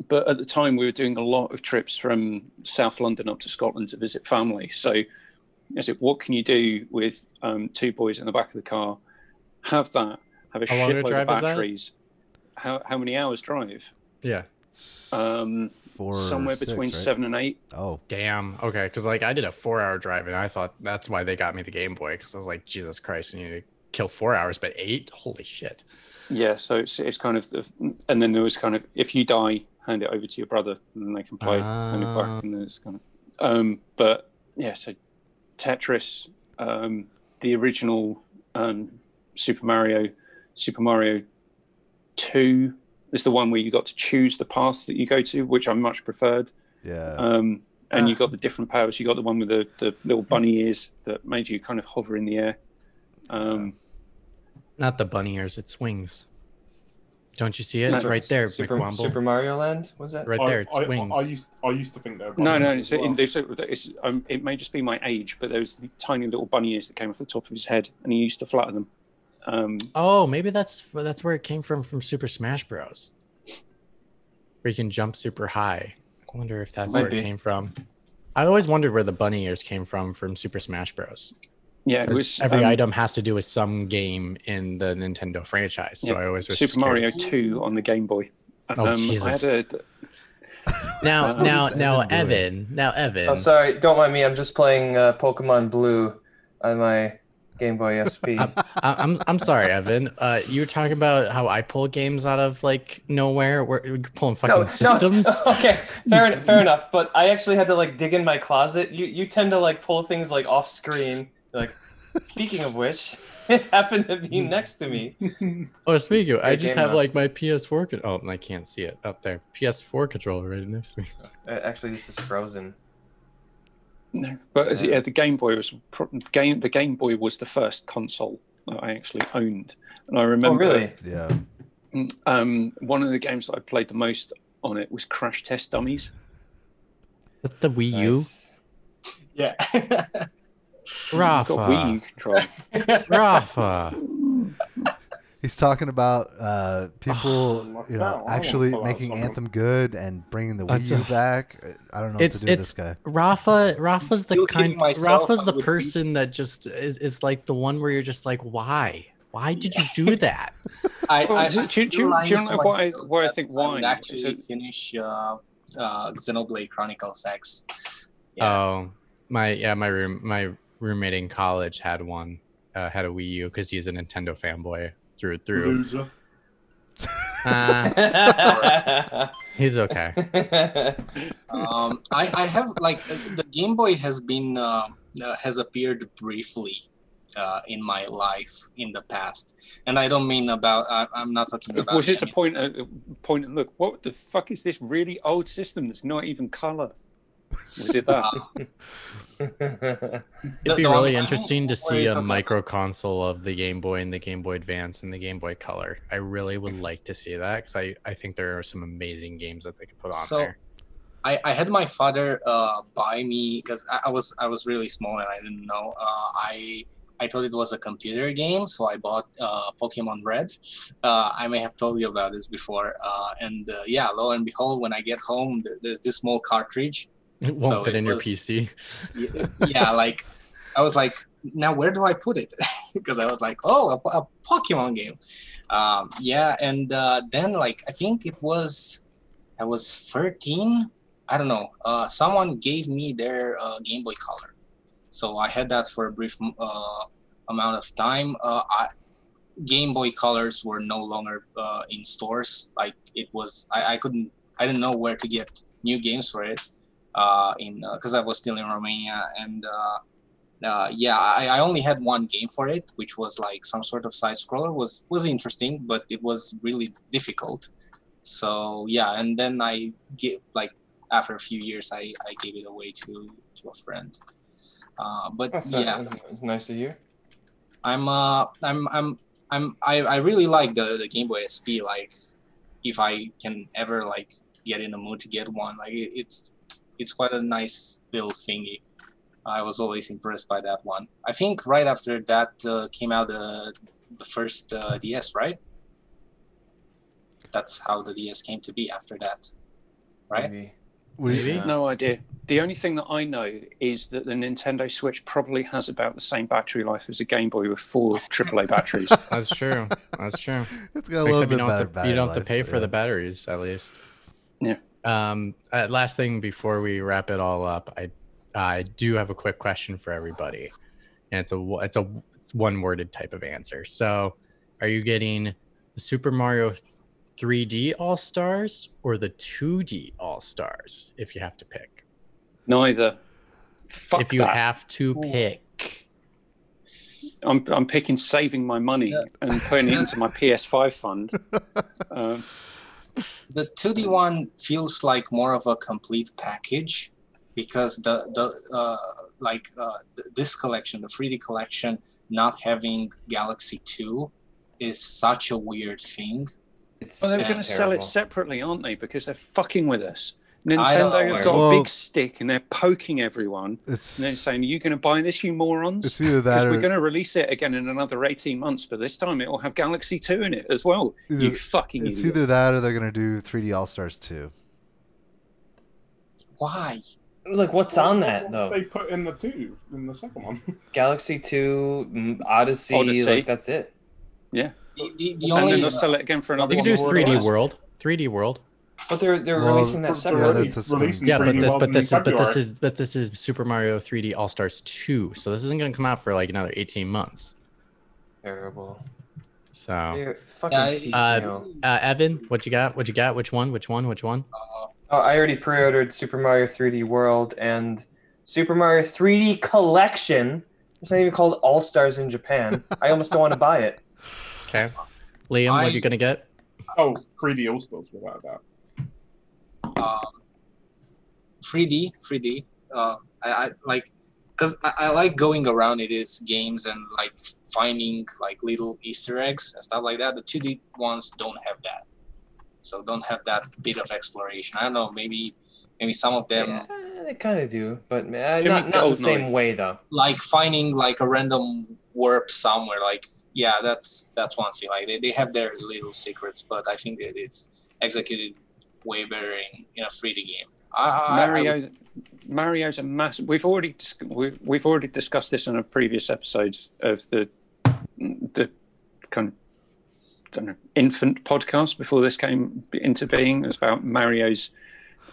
But at the time, we were doing a lot of trips from South London up to Scotland to visit family. So, I said, what can you do with um, two boys in the back of the car? Have that, have a How long shitload of drive that? batteries. How, how many hours drive? Yeah. Um, Four, somewhere six, between right? seven and eight. Oh, Damn. Okay. Because like I did a four hour drive and I thought that's why they got me the Game Boy because I was like, Jesus Christ, you need to kill four hours, but eight? Holy shit. Yeah, so it's, it's kind of the, and then there was kind of if you die, hand it over to your brother, and then they can play, hand it Ah. back, and then it's kind of. Um, but yeah, so Tetris, um, the original um, Super Mario, Super Mario Two is the one where you got to choose the path that you go to, which I much preferred. yeah. Um, and you Ah. got the different powers. You got the one with the, the little bunny ears that made you kind of hover in the air. Um, Not the bunny ears, it swings. Don't you see it? It's Super- right there, Super, McWomble. Super Mario Land was that? Right I- there, it I, swings. I, I used I used to think they were No, no, it's, well. in, there's, it's, um, it may just be my age, but there was the tiny little bunny ears that came off the top of his head, and he used to flatter them. Um, Oh, maybe that's that's where it came from from Super Smash Bros. Where you can jump super high. I wonder if that's where be. it came from. I always wondered where the bunny ears came from from Super Smash Bros. yeah, it 'Cause was every um, item has to do with some game in the Nintendo franchise. So Yeah, I always was Super Mario curious. Two on the Game Boy. Oh, Um, I Jesus. had a, Now, Uh, [laughs] now, now, Evan? Evan. Now, Evan. Oh, sorry. Don't mind me. I'm just playing uh, Pokemon Blue on my Game Boy SP. [laughs] I, I'm I'm sorry, Evan. Uh, you were talking about how I pull games out of like nowhere. We're pulling fucking systems. [laughs] okay, fair, [laughs] fair enough. But I actually had to like dig in my closet. You you tend to like pull things like off screen. Like, speaking of which, it happened to be next to me. Oh, speaking, of, I just have though. like my PS4. Con- oh, I can't see it up there. PS4 controller right next to me. Uh, actually, this is frozen. No, but Yeah. yeah, the Game Boy was pro- game. The Game Boy was the first console that I actually owned, and I remember. Oh, remember. really? yeah. Um, one of the games that I played the most on it was Crash Test Dummies. That's the Wii U. Nice. Yeah. [laughs] I've got Wii Rafa. U controller. Rafa. He's talking about uh, [sighs] people, Oh, you know, wanna actually making something. Anthem good and bringing the That's Wii U a- back. I don't know what to do with this guy. Rafa. Rafa's the kind. myself Rafa's the with Wii. person that just is, is like the one where you're just like, why? Why did you do [laughs] that? I, Well, I, do- I'm do- do- do you know why- why I think I why? would actually Is it- finish uh, uh, Xenoblade Chronicles X. Yeah. Oh, my yeah, my room my roommate in college had one, uh, had a Wii U because he's a Nintendo fanboy through and through. Loser. Uh, he's okay. um, I, I have like the Game Boy has been uh, uh, has appeared briefly uh, in my life in the past, and I don't mean about. I, I'm not talking about. was it to any- point uh, point and look? What the fuck is this really old system that's not even color? Was it that? [laughs] It'd be the really one- interesting to what are you see a talking about? micro console of the Game Boy and the Game Boy Advance and the Game Boy Color. I really would like to see that because I, I think there are some amazing games that they could put on So, there. I, I had my father uh, buy me because I, I was I was really small and I didn't know. Uh, I I thought it was a computer game, so I bought uh, Pokemon Red. Uh, I may have told you about this before. Uh, and uh, yeah, lo and behold, when I get home, there's this small cartridge. It won't so fit it in your PC. Yeah, like I was like, now where do I put it? [laughs] Because I was like, oh, a, a Pokemon game. Um, yeah, and uh, then like I think it was I was 13. I don't know. Uh, someone gave me their uh, Game Boy Color, so I had that for a brief uh, amount of time. Uh, I, Game Boy Colors were no longer uh, in stores. Like it was, I, I couldn't, I didn't know where to get new games for it. Uh, in because I was still in Romania, and uh, uh, yeah, I, I only had one game for it, which was like some sort of side scroller. was was interesting, but it was really difficult. So yeah, and then I get like after a few years, I, I gave it away to to a friend. Uh, but That's, yeah, that's, that's nice to hear. I'm uh I'm I'm I'm I, I really like the, the Game Boy SP. Like if I can ever like get in the mood to get one, like it, it's it's quite a nice little thingy. I was always impressed by that one. I think right after that uh, came out the the first uh, DS, right? That's how the DS came to be after that, right? Maybe. What Maybe. Yeah. No idea. The only thing that I know is that the Nintendo Switch probably has about the same battery life as a Game Boy with four [laughs] AAA batteries. That's true. That's true. [laughs] It's got a little Except you don't, better have to, battery you don't have to life, pay for yeah. the batteries at least. Yeah. Um. uh, last thing before we wrap it all up, I I do have a quick question for everybody, and it's a w- it's a one worded type of answer. So, are you getting the Super Mario 3D All Stars or the 2D All Stars if you have to pick? Neither. Fuck if you that. have to Ooh. pick, I'm, I'm picking saving my money Yeah. and putting it into my PS5 fund. [laughs] Um, the 2D one feels like more of a complete package because the the uh, like uh, th- this collection, the 3D collection, not having Galaxy 2 is such a weird thing. It's, well, they're going to sell it separately, aren't they? Because they're fucking with us. I don't Nintendo have got Well- a big stick and they're poking everyone. It's And they're saying, Are you going to buy this, you morons? it's either Because that we're going to release it again in another 18 months, but this time it will have Galaxy 2 in it as well. Either- you fucking it's idiots. either that or they're gonna do 3D All Stars 2. Why? Like, what's on that though? They put in the two in the second one. [laughs] Galaxy Two, mm, Odyssey, Odyssey. like that's it. The, the, the and then they'll sell it again for another you can do one. 3D World. 3D World. But they're they're Well, releasing that They're yeah, already that's- releasing Yeah, but this, but this is, but this is, but this is Super Mario 3D All Stars 2. So this isn't going to come out for like another 18 months. Terrible. So, They're fucking Yeah, piecemeal. uh, Evan, what you got? What you got? Which one? Which one? Which one? uh, Oh, I already pre-ordered Super Mario 3D World and Super Mario 3D Collection. It's not even called All Stars in Japan. I almost don't want to buy it. [laughs] Okay. Liam, what I- you gonna get? Oh, 3D All Stars without that. Um, 3D, 3D. Uh, I, I like because I, I like going around in these games and like finding like little Easter eggs and stuff like that. The 2D ones don't have that, so don't have that bit of exploration. I don't know, maybe maybe some of them Yeah, they kind of do, but uh, not, not the same way though. like finding like a random warp somewhere. Like yeah, that's that's one thing. Like they, they have their little secrets, but I think that it's executed way better in, in a 3D game. I, I, I Mario's, Mario's a massive. We've already dis- we've, we've already discussed this on a previous episodes of the the kind of I don't know infant podcast before this came into being. It was about Mario's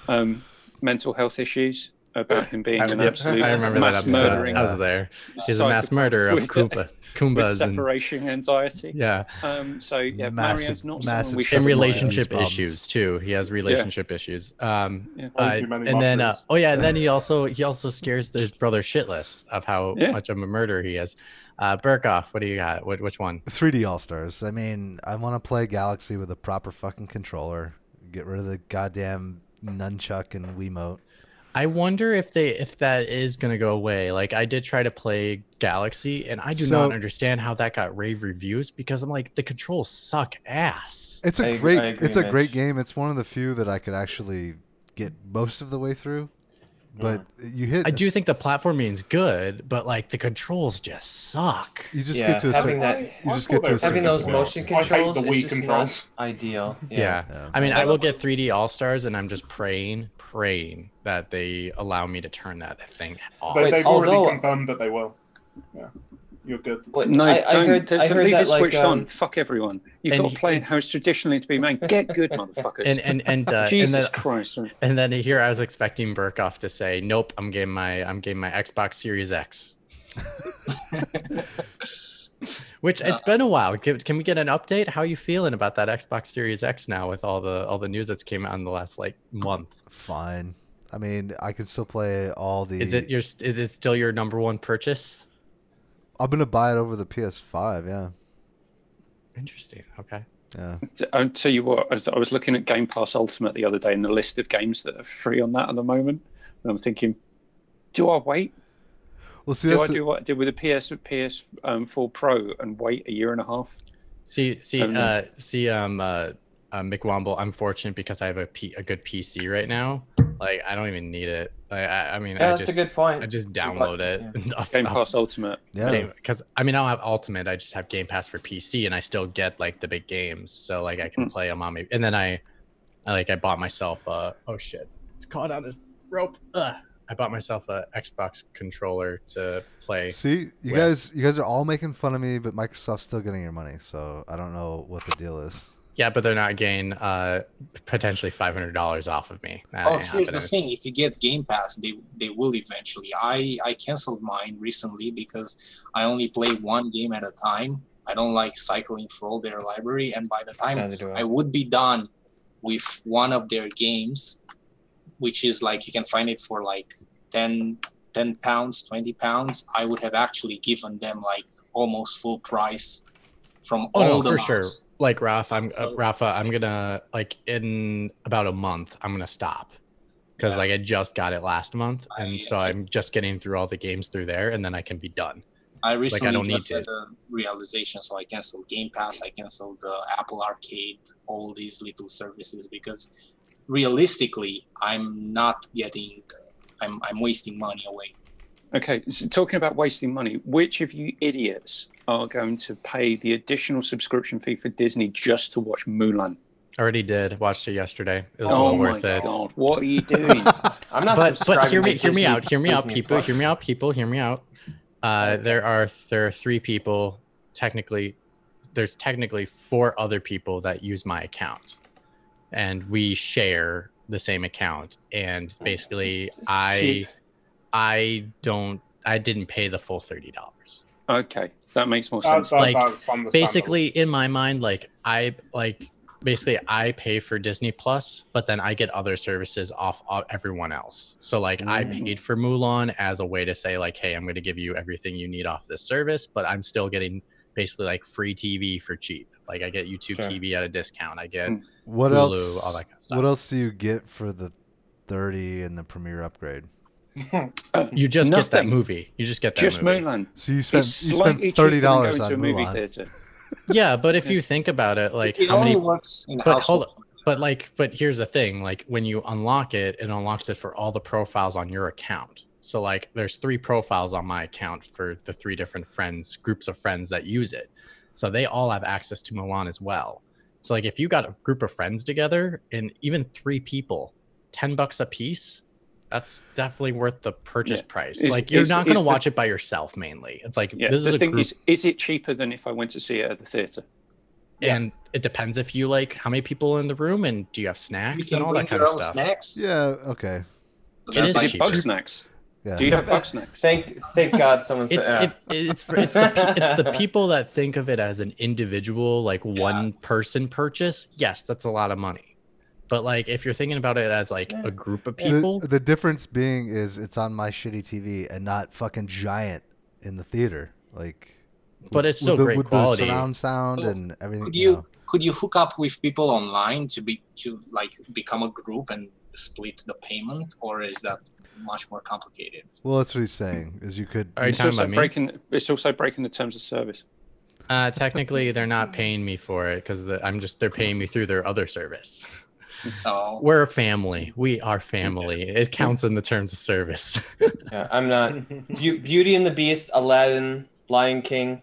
um, mental health issues, about him being I, an yep, absolute I remember that mass episode. murdering I was there. He's a mass murderer of with- [laughs] Koopa, with Koombas, and separation anxiety. yeah, Um, so yeah, Massive- Mario's not massive someone we should and relationship problems. issues too. He has relationship issues. Um, Yeah. Uh, too many and then uh, oh yeah, and then he [laughs] also he also scares his brother shitless of how Yeah. much of a murderer he is. Uh, Burkoff, what do you got? What, which one? 3D All Stars. I mean, I want to play Galaxy with a proper fucking controller. Get rid of the goddamn nunchuck and Wiimote. I wonder if they if that is gonna go away. Like I did try to play Galaxy, and I do So- not understand how that got rave reviews because I'm like the controls suck ass. It's a I- great I agree, it's a great game. It's one of the few that I could actually get most of the way through. But you hit I do think the platforming is good, but like the controls just suck. you just Yeah, get to a having certain that- you just I get to a they certain Having those Yeah. motion I hate controls the is Wii just controls. not ideal. Yeah. Yeah. I mean, I will get 3D All Stars, and I'm just praying, praying that they allow me to turn that thing off. They, Wait, they've although- already confirmed that they will. Yeah, you're good. What- No, I, I don't. heard, I Just heard leave that it like switched on. um, Fuck everyone. You've got to play it how it's traditionally to be made. [laughs] Get good, motherfuckers. and and and uh, and [laughs] Jesus then, Christ. and then here I was expecting Burkoff to say, "Nope, I'm getting my I'm getting my Xbox Series X." [laughs] Which it's been a while. Can, can we get an update? How you feeling about that Xbox Series X now with all the all the news that's came out in the last like month? fine. I mean, I can still play all the. Is it your is it still your number one purchase? I'm gonna buy it over the PS5. Yeah, Interesting. Okay. yeah. I'll tell you what, I was, looking at Game Pass Ultimate the other day and the list of games that are free on that at the moment. And I'm thinking, do I wait? Well, see, Do I do what I did with the PS PS um, 4 Pro and wait a year and a half? See, see, Um, uh, see, um, uh, uh, McWomble, I'm fortunate because I have a, P- a good PC right now. Like, I don't even need it. I, I, I mean, yeah, I that's just, a good point. I just download it. off- Game off Pass Ultimate. yeah. Because I mean, I don't have Ultimate. I just have Game Pass for PC, and I still get like the big games. So like, I can Hmm. play them on me. And then I, I like, I bought myself a. Oh shit! It's caught on a rope. Ugh. I bought myself a Xbox controller to play. See, you with. guys, you guys are all making fun of me, but Microsoft's still getting your money. So I don't know what the deal is. Yeah, but they're not getting uh potentially five hundred dollars off of me. That Oh, ain't here's the thing: if you get Game Pass, they they will eventually. I I canceled mine recently because I only play one game at a time. I don't like cycling through all their library, and by the time Neither I. I would be done with one of their games, which is like you can find it for like 10, 10 pounds, 20 pounds. I would have actually given them like almost full price from Oh all no, the for sure. Like Rafa, I'm uh, Rafa. I'm gonna like in about a month. I'm gonna stop because Yeah. like I just got it last month, and I- so I'm just getting through all the games through there, and then I can be done. I recently don't need to. had a realization, so I canceled Game Pass, I canceled the Apple Arcade, all these little services because realistically, I'm not getting, I'm I'm wasting money away. Okay, so talking about wasting money, which of you idiots are going to pay the additional subscription fee for Disney just to watch Mulan? Already did. Watched it yesterday. It was oh well my worth it. god, what are you doing? [laughs] I'm not But but subscribing hear me to hear me out. Hear me out, people. Plus. Hear me out, people. Hear me out. Uh, there are there are three people technically. There's technically four other people that use my account, and we share the same account. And basically, I Cheap. I don't I didn't pay the full thirty dollars. okay, that makes more sense. that, Like, that's understandable. Basically, in my mind, like I like basically I pay for Disney Plus, but then I get other services off of everyone else. So like I Mm. paid for Mulan as a way to say like, hey, I'm going to give you everything you need off this service, but I'm still getting basically like free TV for cheap. Like I get YouTube Sure. TV at a discount. I get Mm. What Hulu, else? all that kind of stuff. What else do you get for the 30 and the Premier upgrade? [laughs] You just get that movie. You just get that just movie. Mulan. So you spent you spent thirty dollars on a movie Mulan. theater. [laughs] Yeah, but if you think about it, like it how many works in But hold household. But like, but here's the thing: like when you unlock it, it unlocks it for all the profiles on your account. So like, there's three profiles on my account for the three different friends, groups of friends that use it. So they all have access to Mulan as well. So like, if you got a group of friends together and even three people, ten bucks a piece, that's definitely worth the purchase Yeah. price. Is- like, you're is- not going to is the- watch it by yourself mainly. It's like Yeah, this is the a thing group, is, is it cheaper than if I went to see it at the theater? Yeah. and it depends if you like how many people in the room and do you have snacks can and all that kind of stuff. snacks. Yeah. Okay. It is Is cheaper. bug snacks? Yeah. Do you have bug snacks? Thank thank God someone said. it's uh, it, it's it's the it's the people that think of it as an individual like one person purchase yes that's a lot of money but like if you're thinking about it as like Yeah. a group of people The, difference being is it's on my shitty TV and not fucking giant in the theater. Like. But it's with still the, great with quality. The surround sound Well, and everything. Could you you know. could you hook up with people online to be to like become a group and split the payment, or is that much more complicated. Well, that's what he's saying. Is you could. Are you It's also breaking. It's also breaking the terms of service. Uh, technically, they're not paying me for it because I'm just they're paying me through their other service. Oh, We're a family. We are family. It counts in the terms of service. [laughs] Yeah, I'm not. Beau- Beauty and the Beast, Aladdin, Lion King.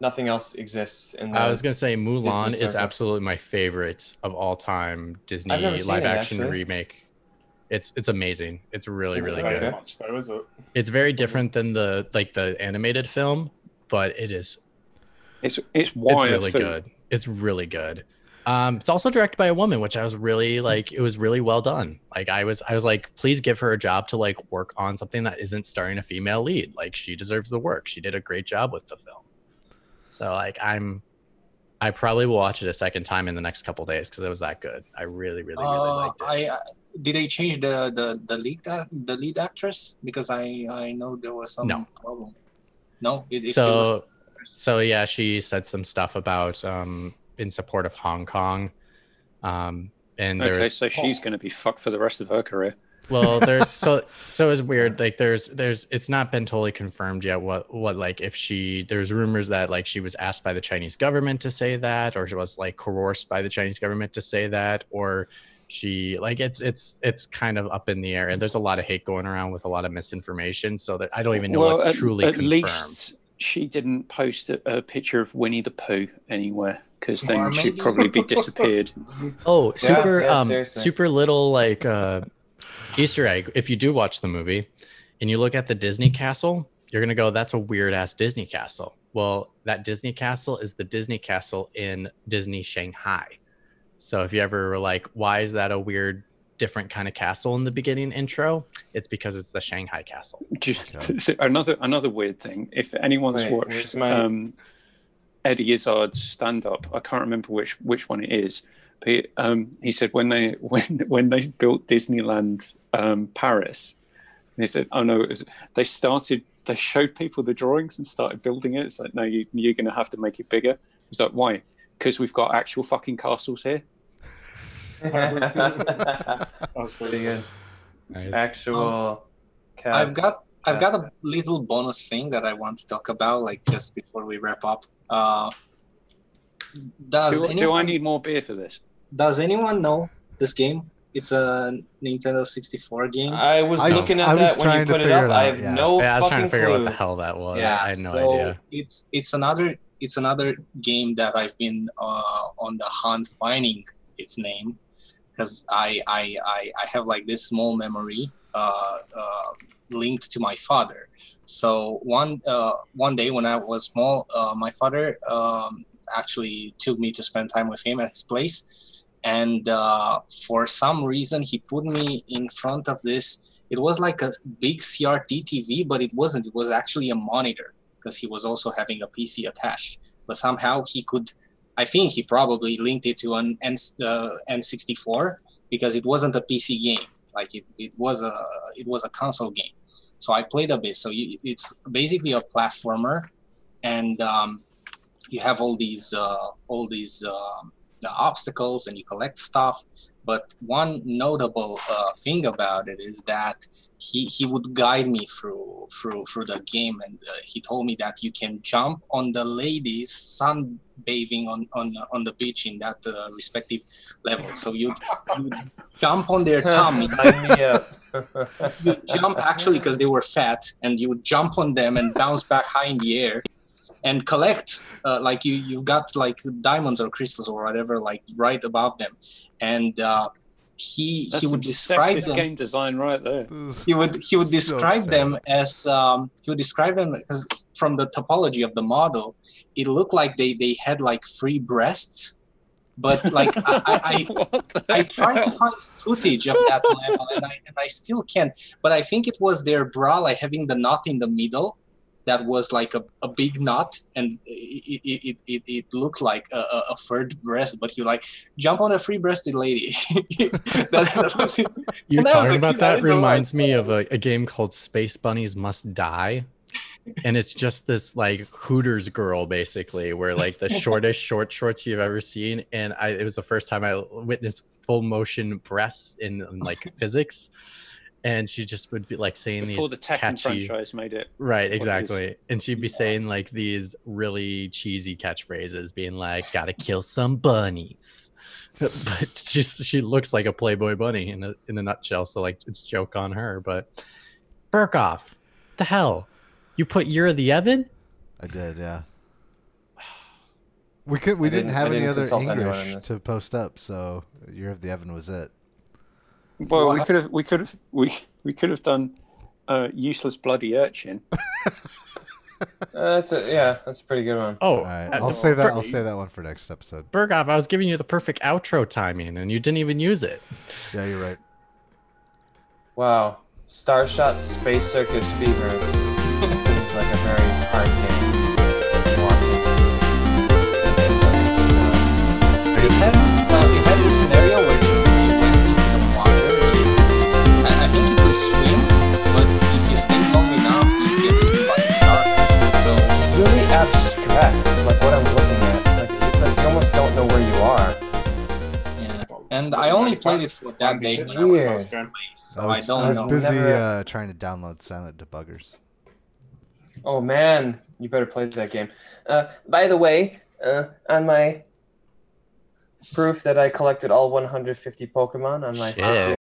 Nothing else exists in the. I was gonna say Mulan Disney is circle. absolutely my favorite of all time Disney I've never seen live action actually. remake. It's it's amazing. It's really Is really okay? good. Very much though. It's very different than the like the animated film, but it is It's it's it's really food. good. It's really good. Um, it's also directed by a woman, which I was really like. It was really well done. Like I was, I was like, please give her a job to like work on something that isn't starring a female lead. Like she deserves the work. She did a great job with the film. So like I'm, I probably will watch it a second time in the next couple days because it was that good. I really, really, really uh, liked it. I uh, did they change the the the lead the lead actress because I I know there was some No. problem. No, it, it so so yeah she said some stuff about um in support of hong kong. Um and Okay, so she's going to be fucked for the rest of her career. well there's [laughs] so so it's weird like there's there's it's not been totally confirmed yet what what like if she there's rumors that like she was asked by the chinese government to say that or she was like coerced by the chinese government to say that or she like it's it's it's kind of up in the air. And there's a lot of hate going around with a lot of misinformation so that i don't even know what's at, truly at confirmed. least she didn't post a, a picture of Winnie the Pooh anywhere because then Or she'd maybe- probably be [laughs] disappeared. Oh, super yeah, um super little like uh Easter egg. If you do watch the movie and you look at the Disney castle, you're gonna go, that's a weird ass Disney castle. Well, that Disney castle is the Disney castle in Disney Shanghai. So if you ever were like, why is that a weird different kind of castle in the beginning intro? It's because it's the Shanghai castle. Just- so another another weird thing. If anyone's Wait, watched my- um, Eddie Izzard's stand up, I can't remember which which one it is. But he, um, he said when they [laughs] when when they built Disneyland um, Paris, they said, "Oh no, it was, they started." They showed people the drawings and started building it. It's like, no, you, you're going to have to make it bigger. It's like, why? Because we've got actual fucking castles here. That's Pretty good. Nice. Actual. cat. I've got I've got a little bonus thing that I want to talk about, like just before we wrap up. Uh, does Do, anyone, do I need more beer for this? does anyone know this game? It's a Nintendo 64 game. I was I- looking at I that when you put it figure up. it I have yeah. no yeah, I was trying to figure clue. out what the hell that was. yeah, I had no so idea. It's it's another it's another game that I've been uh, on the hunt finding its name because I, I I I have like this small memory uh, uh, linked to my father. So one uh, one day when I was small, uh, my father um, actually took me to spend time with him at his place, and uh, for some reason he put me in front of this. It was like a big CRT TV, but it wasn't. It was actually a monitor because he was also having a PC attached. But somehow he could, I think he probably linked it to an N, uh, N64 because it wasn't a PC game. Like it, it was a it was a console game. So I played a bit. So you, it's basically a platformer, and um, you have all these uh, all these um the obstacles and you collect stuff. But one notable uh, thing about it is that he, he would guide me through through through the game, and uh, he told me that you can jump on the ladies sunbathing on on on the beach in that uh, respective level. So you you jump on their tummy. [laughs] [laughs] You jump actually because they were fat and you jump on them and bounce back high in the air and collect uh, like you you've got like diamonds or crystals or whatever like right above them. And uh, he That's he would some describe sexist them game design right there. he would he would describe sad. them as um, he would describe them as from the topology of the model it looked like they they had like free breasts but like I, I, I [laughs] I tried to find footage of that level, and I and I still can't. But I think it was their bra, like having the knot in the middle, that was like a, a big knot, and it it, it, it, it looked like a, a, furred breast. But you're like jump on a free-breasted lady. [laughs] that, that was it. You When I was talking a about that reminds me of a, a game called Space Bunnies Must Die. And it's just this like Hooters girl basically, where like the shortest short shorts you've ever seen. And I it was the first time I witnessed full motion breasts in, in like physics. And she just would be like saying Before these the Tekken catchy franchise made it. right what it is. exactly and she'd be saying like these really cheesy catchphrases being like gotta kill some bunnies [laughs] but she's she looks like a playboy bunny in a in a nutshell so like it's joke on her but Burkoff, the hell you put you're the evan I did, yeah. [sighs] We could. We didn't, didn't- have any didn't other consult anyone on English to post up, so "Year of the Evan" was it. Well, we Well, could have, we could have, we we could have done uh, useless bloody urchin. [laughs] Uh, that's a yeah, that's a pretty good one. oh All right, uh, I'll say that. I'll say that one for next episode. Burkoff, I was giving you the perfect outro timing and you didn't even use it. Yeah, you're right. Wow, Starshot Space Circus Fever [laughs] and I only played it for that day when I was Weird. on the so I was, I don't I was know. busy Never- uh, trying to download Silent Debuggers. Oh man, you better play that game. Uh, by the way, uh, on my proof that I collected all 150 Pokemon on my Shit.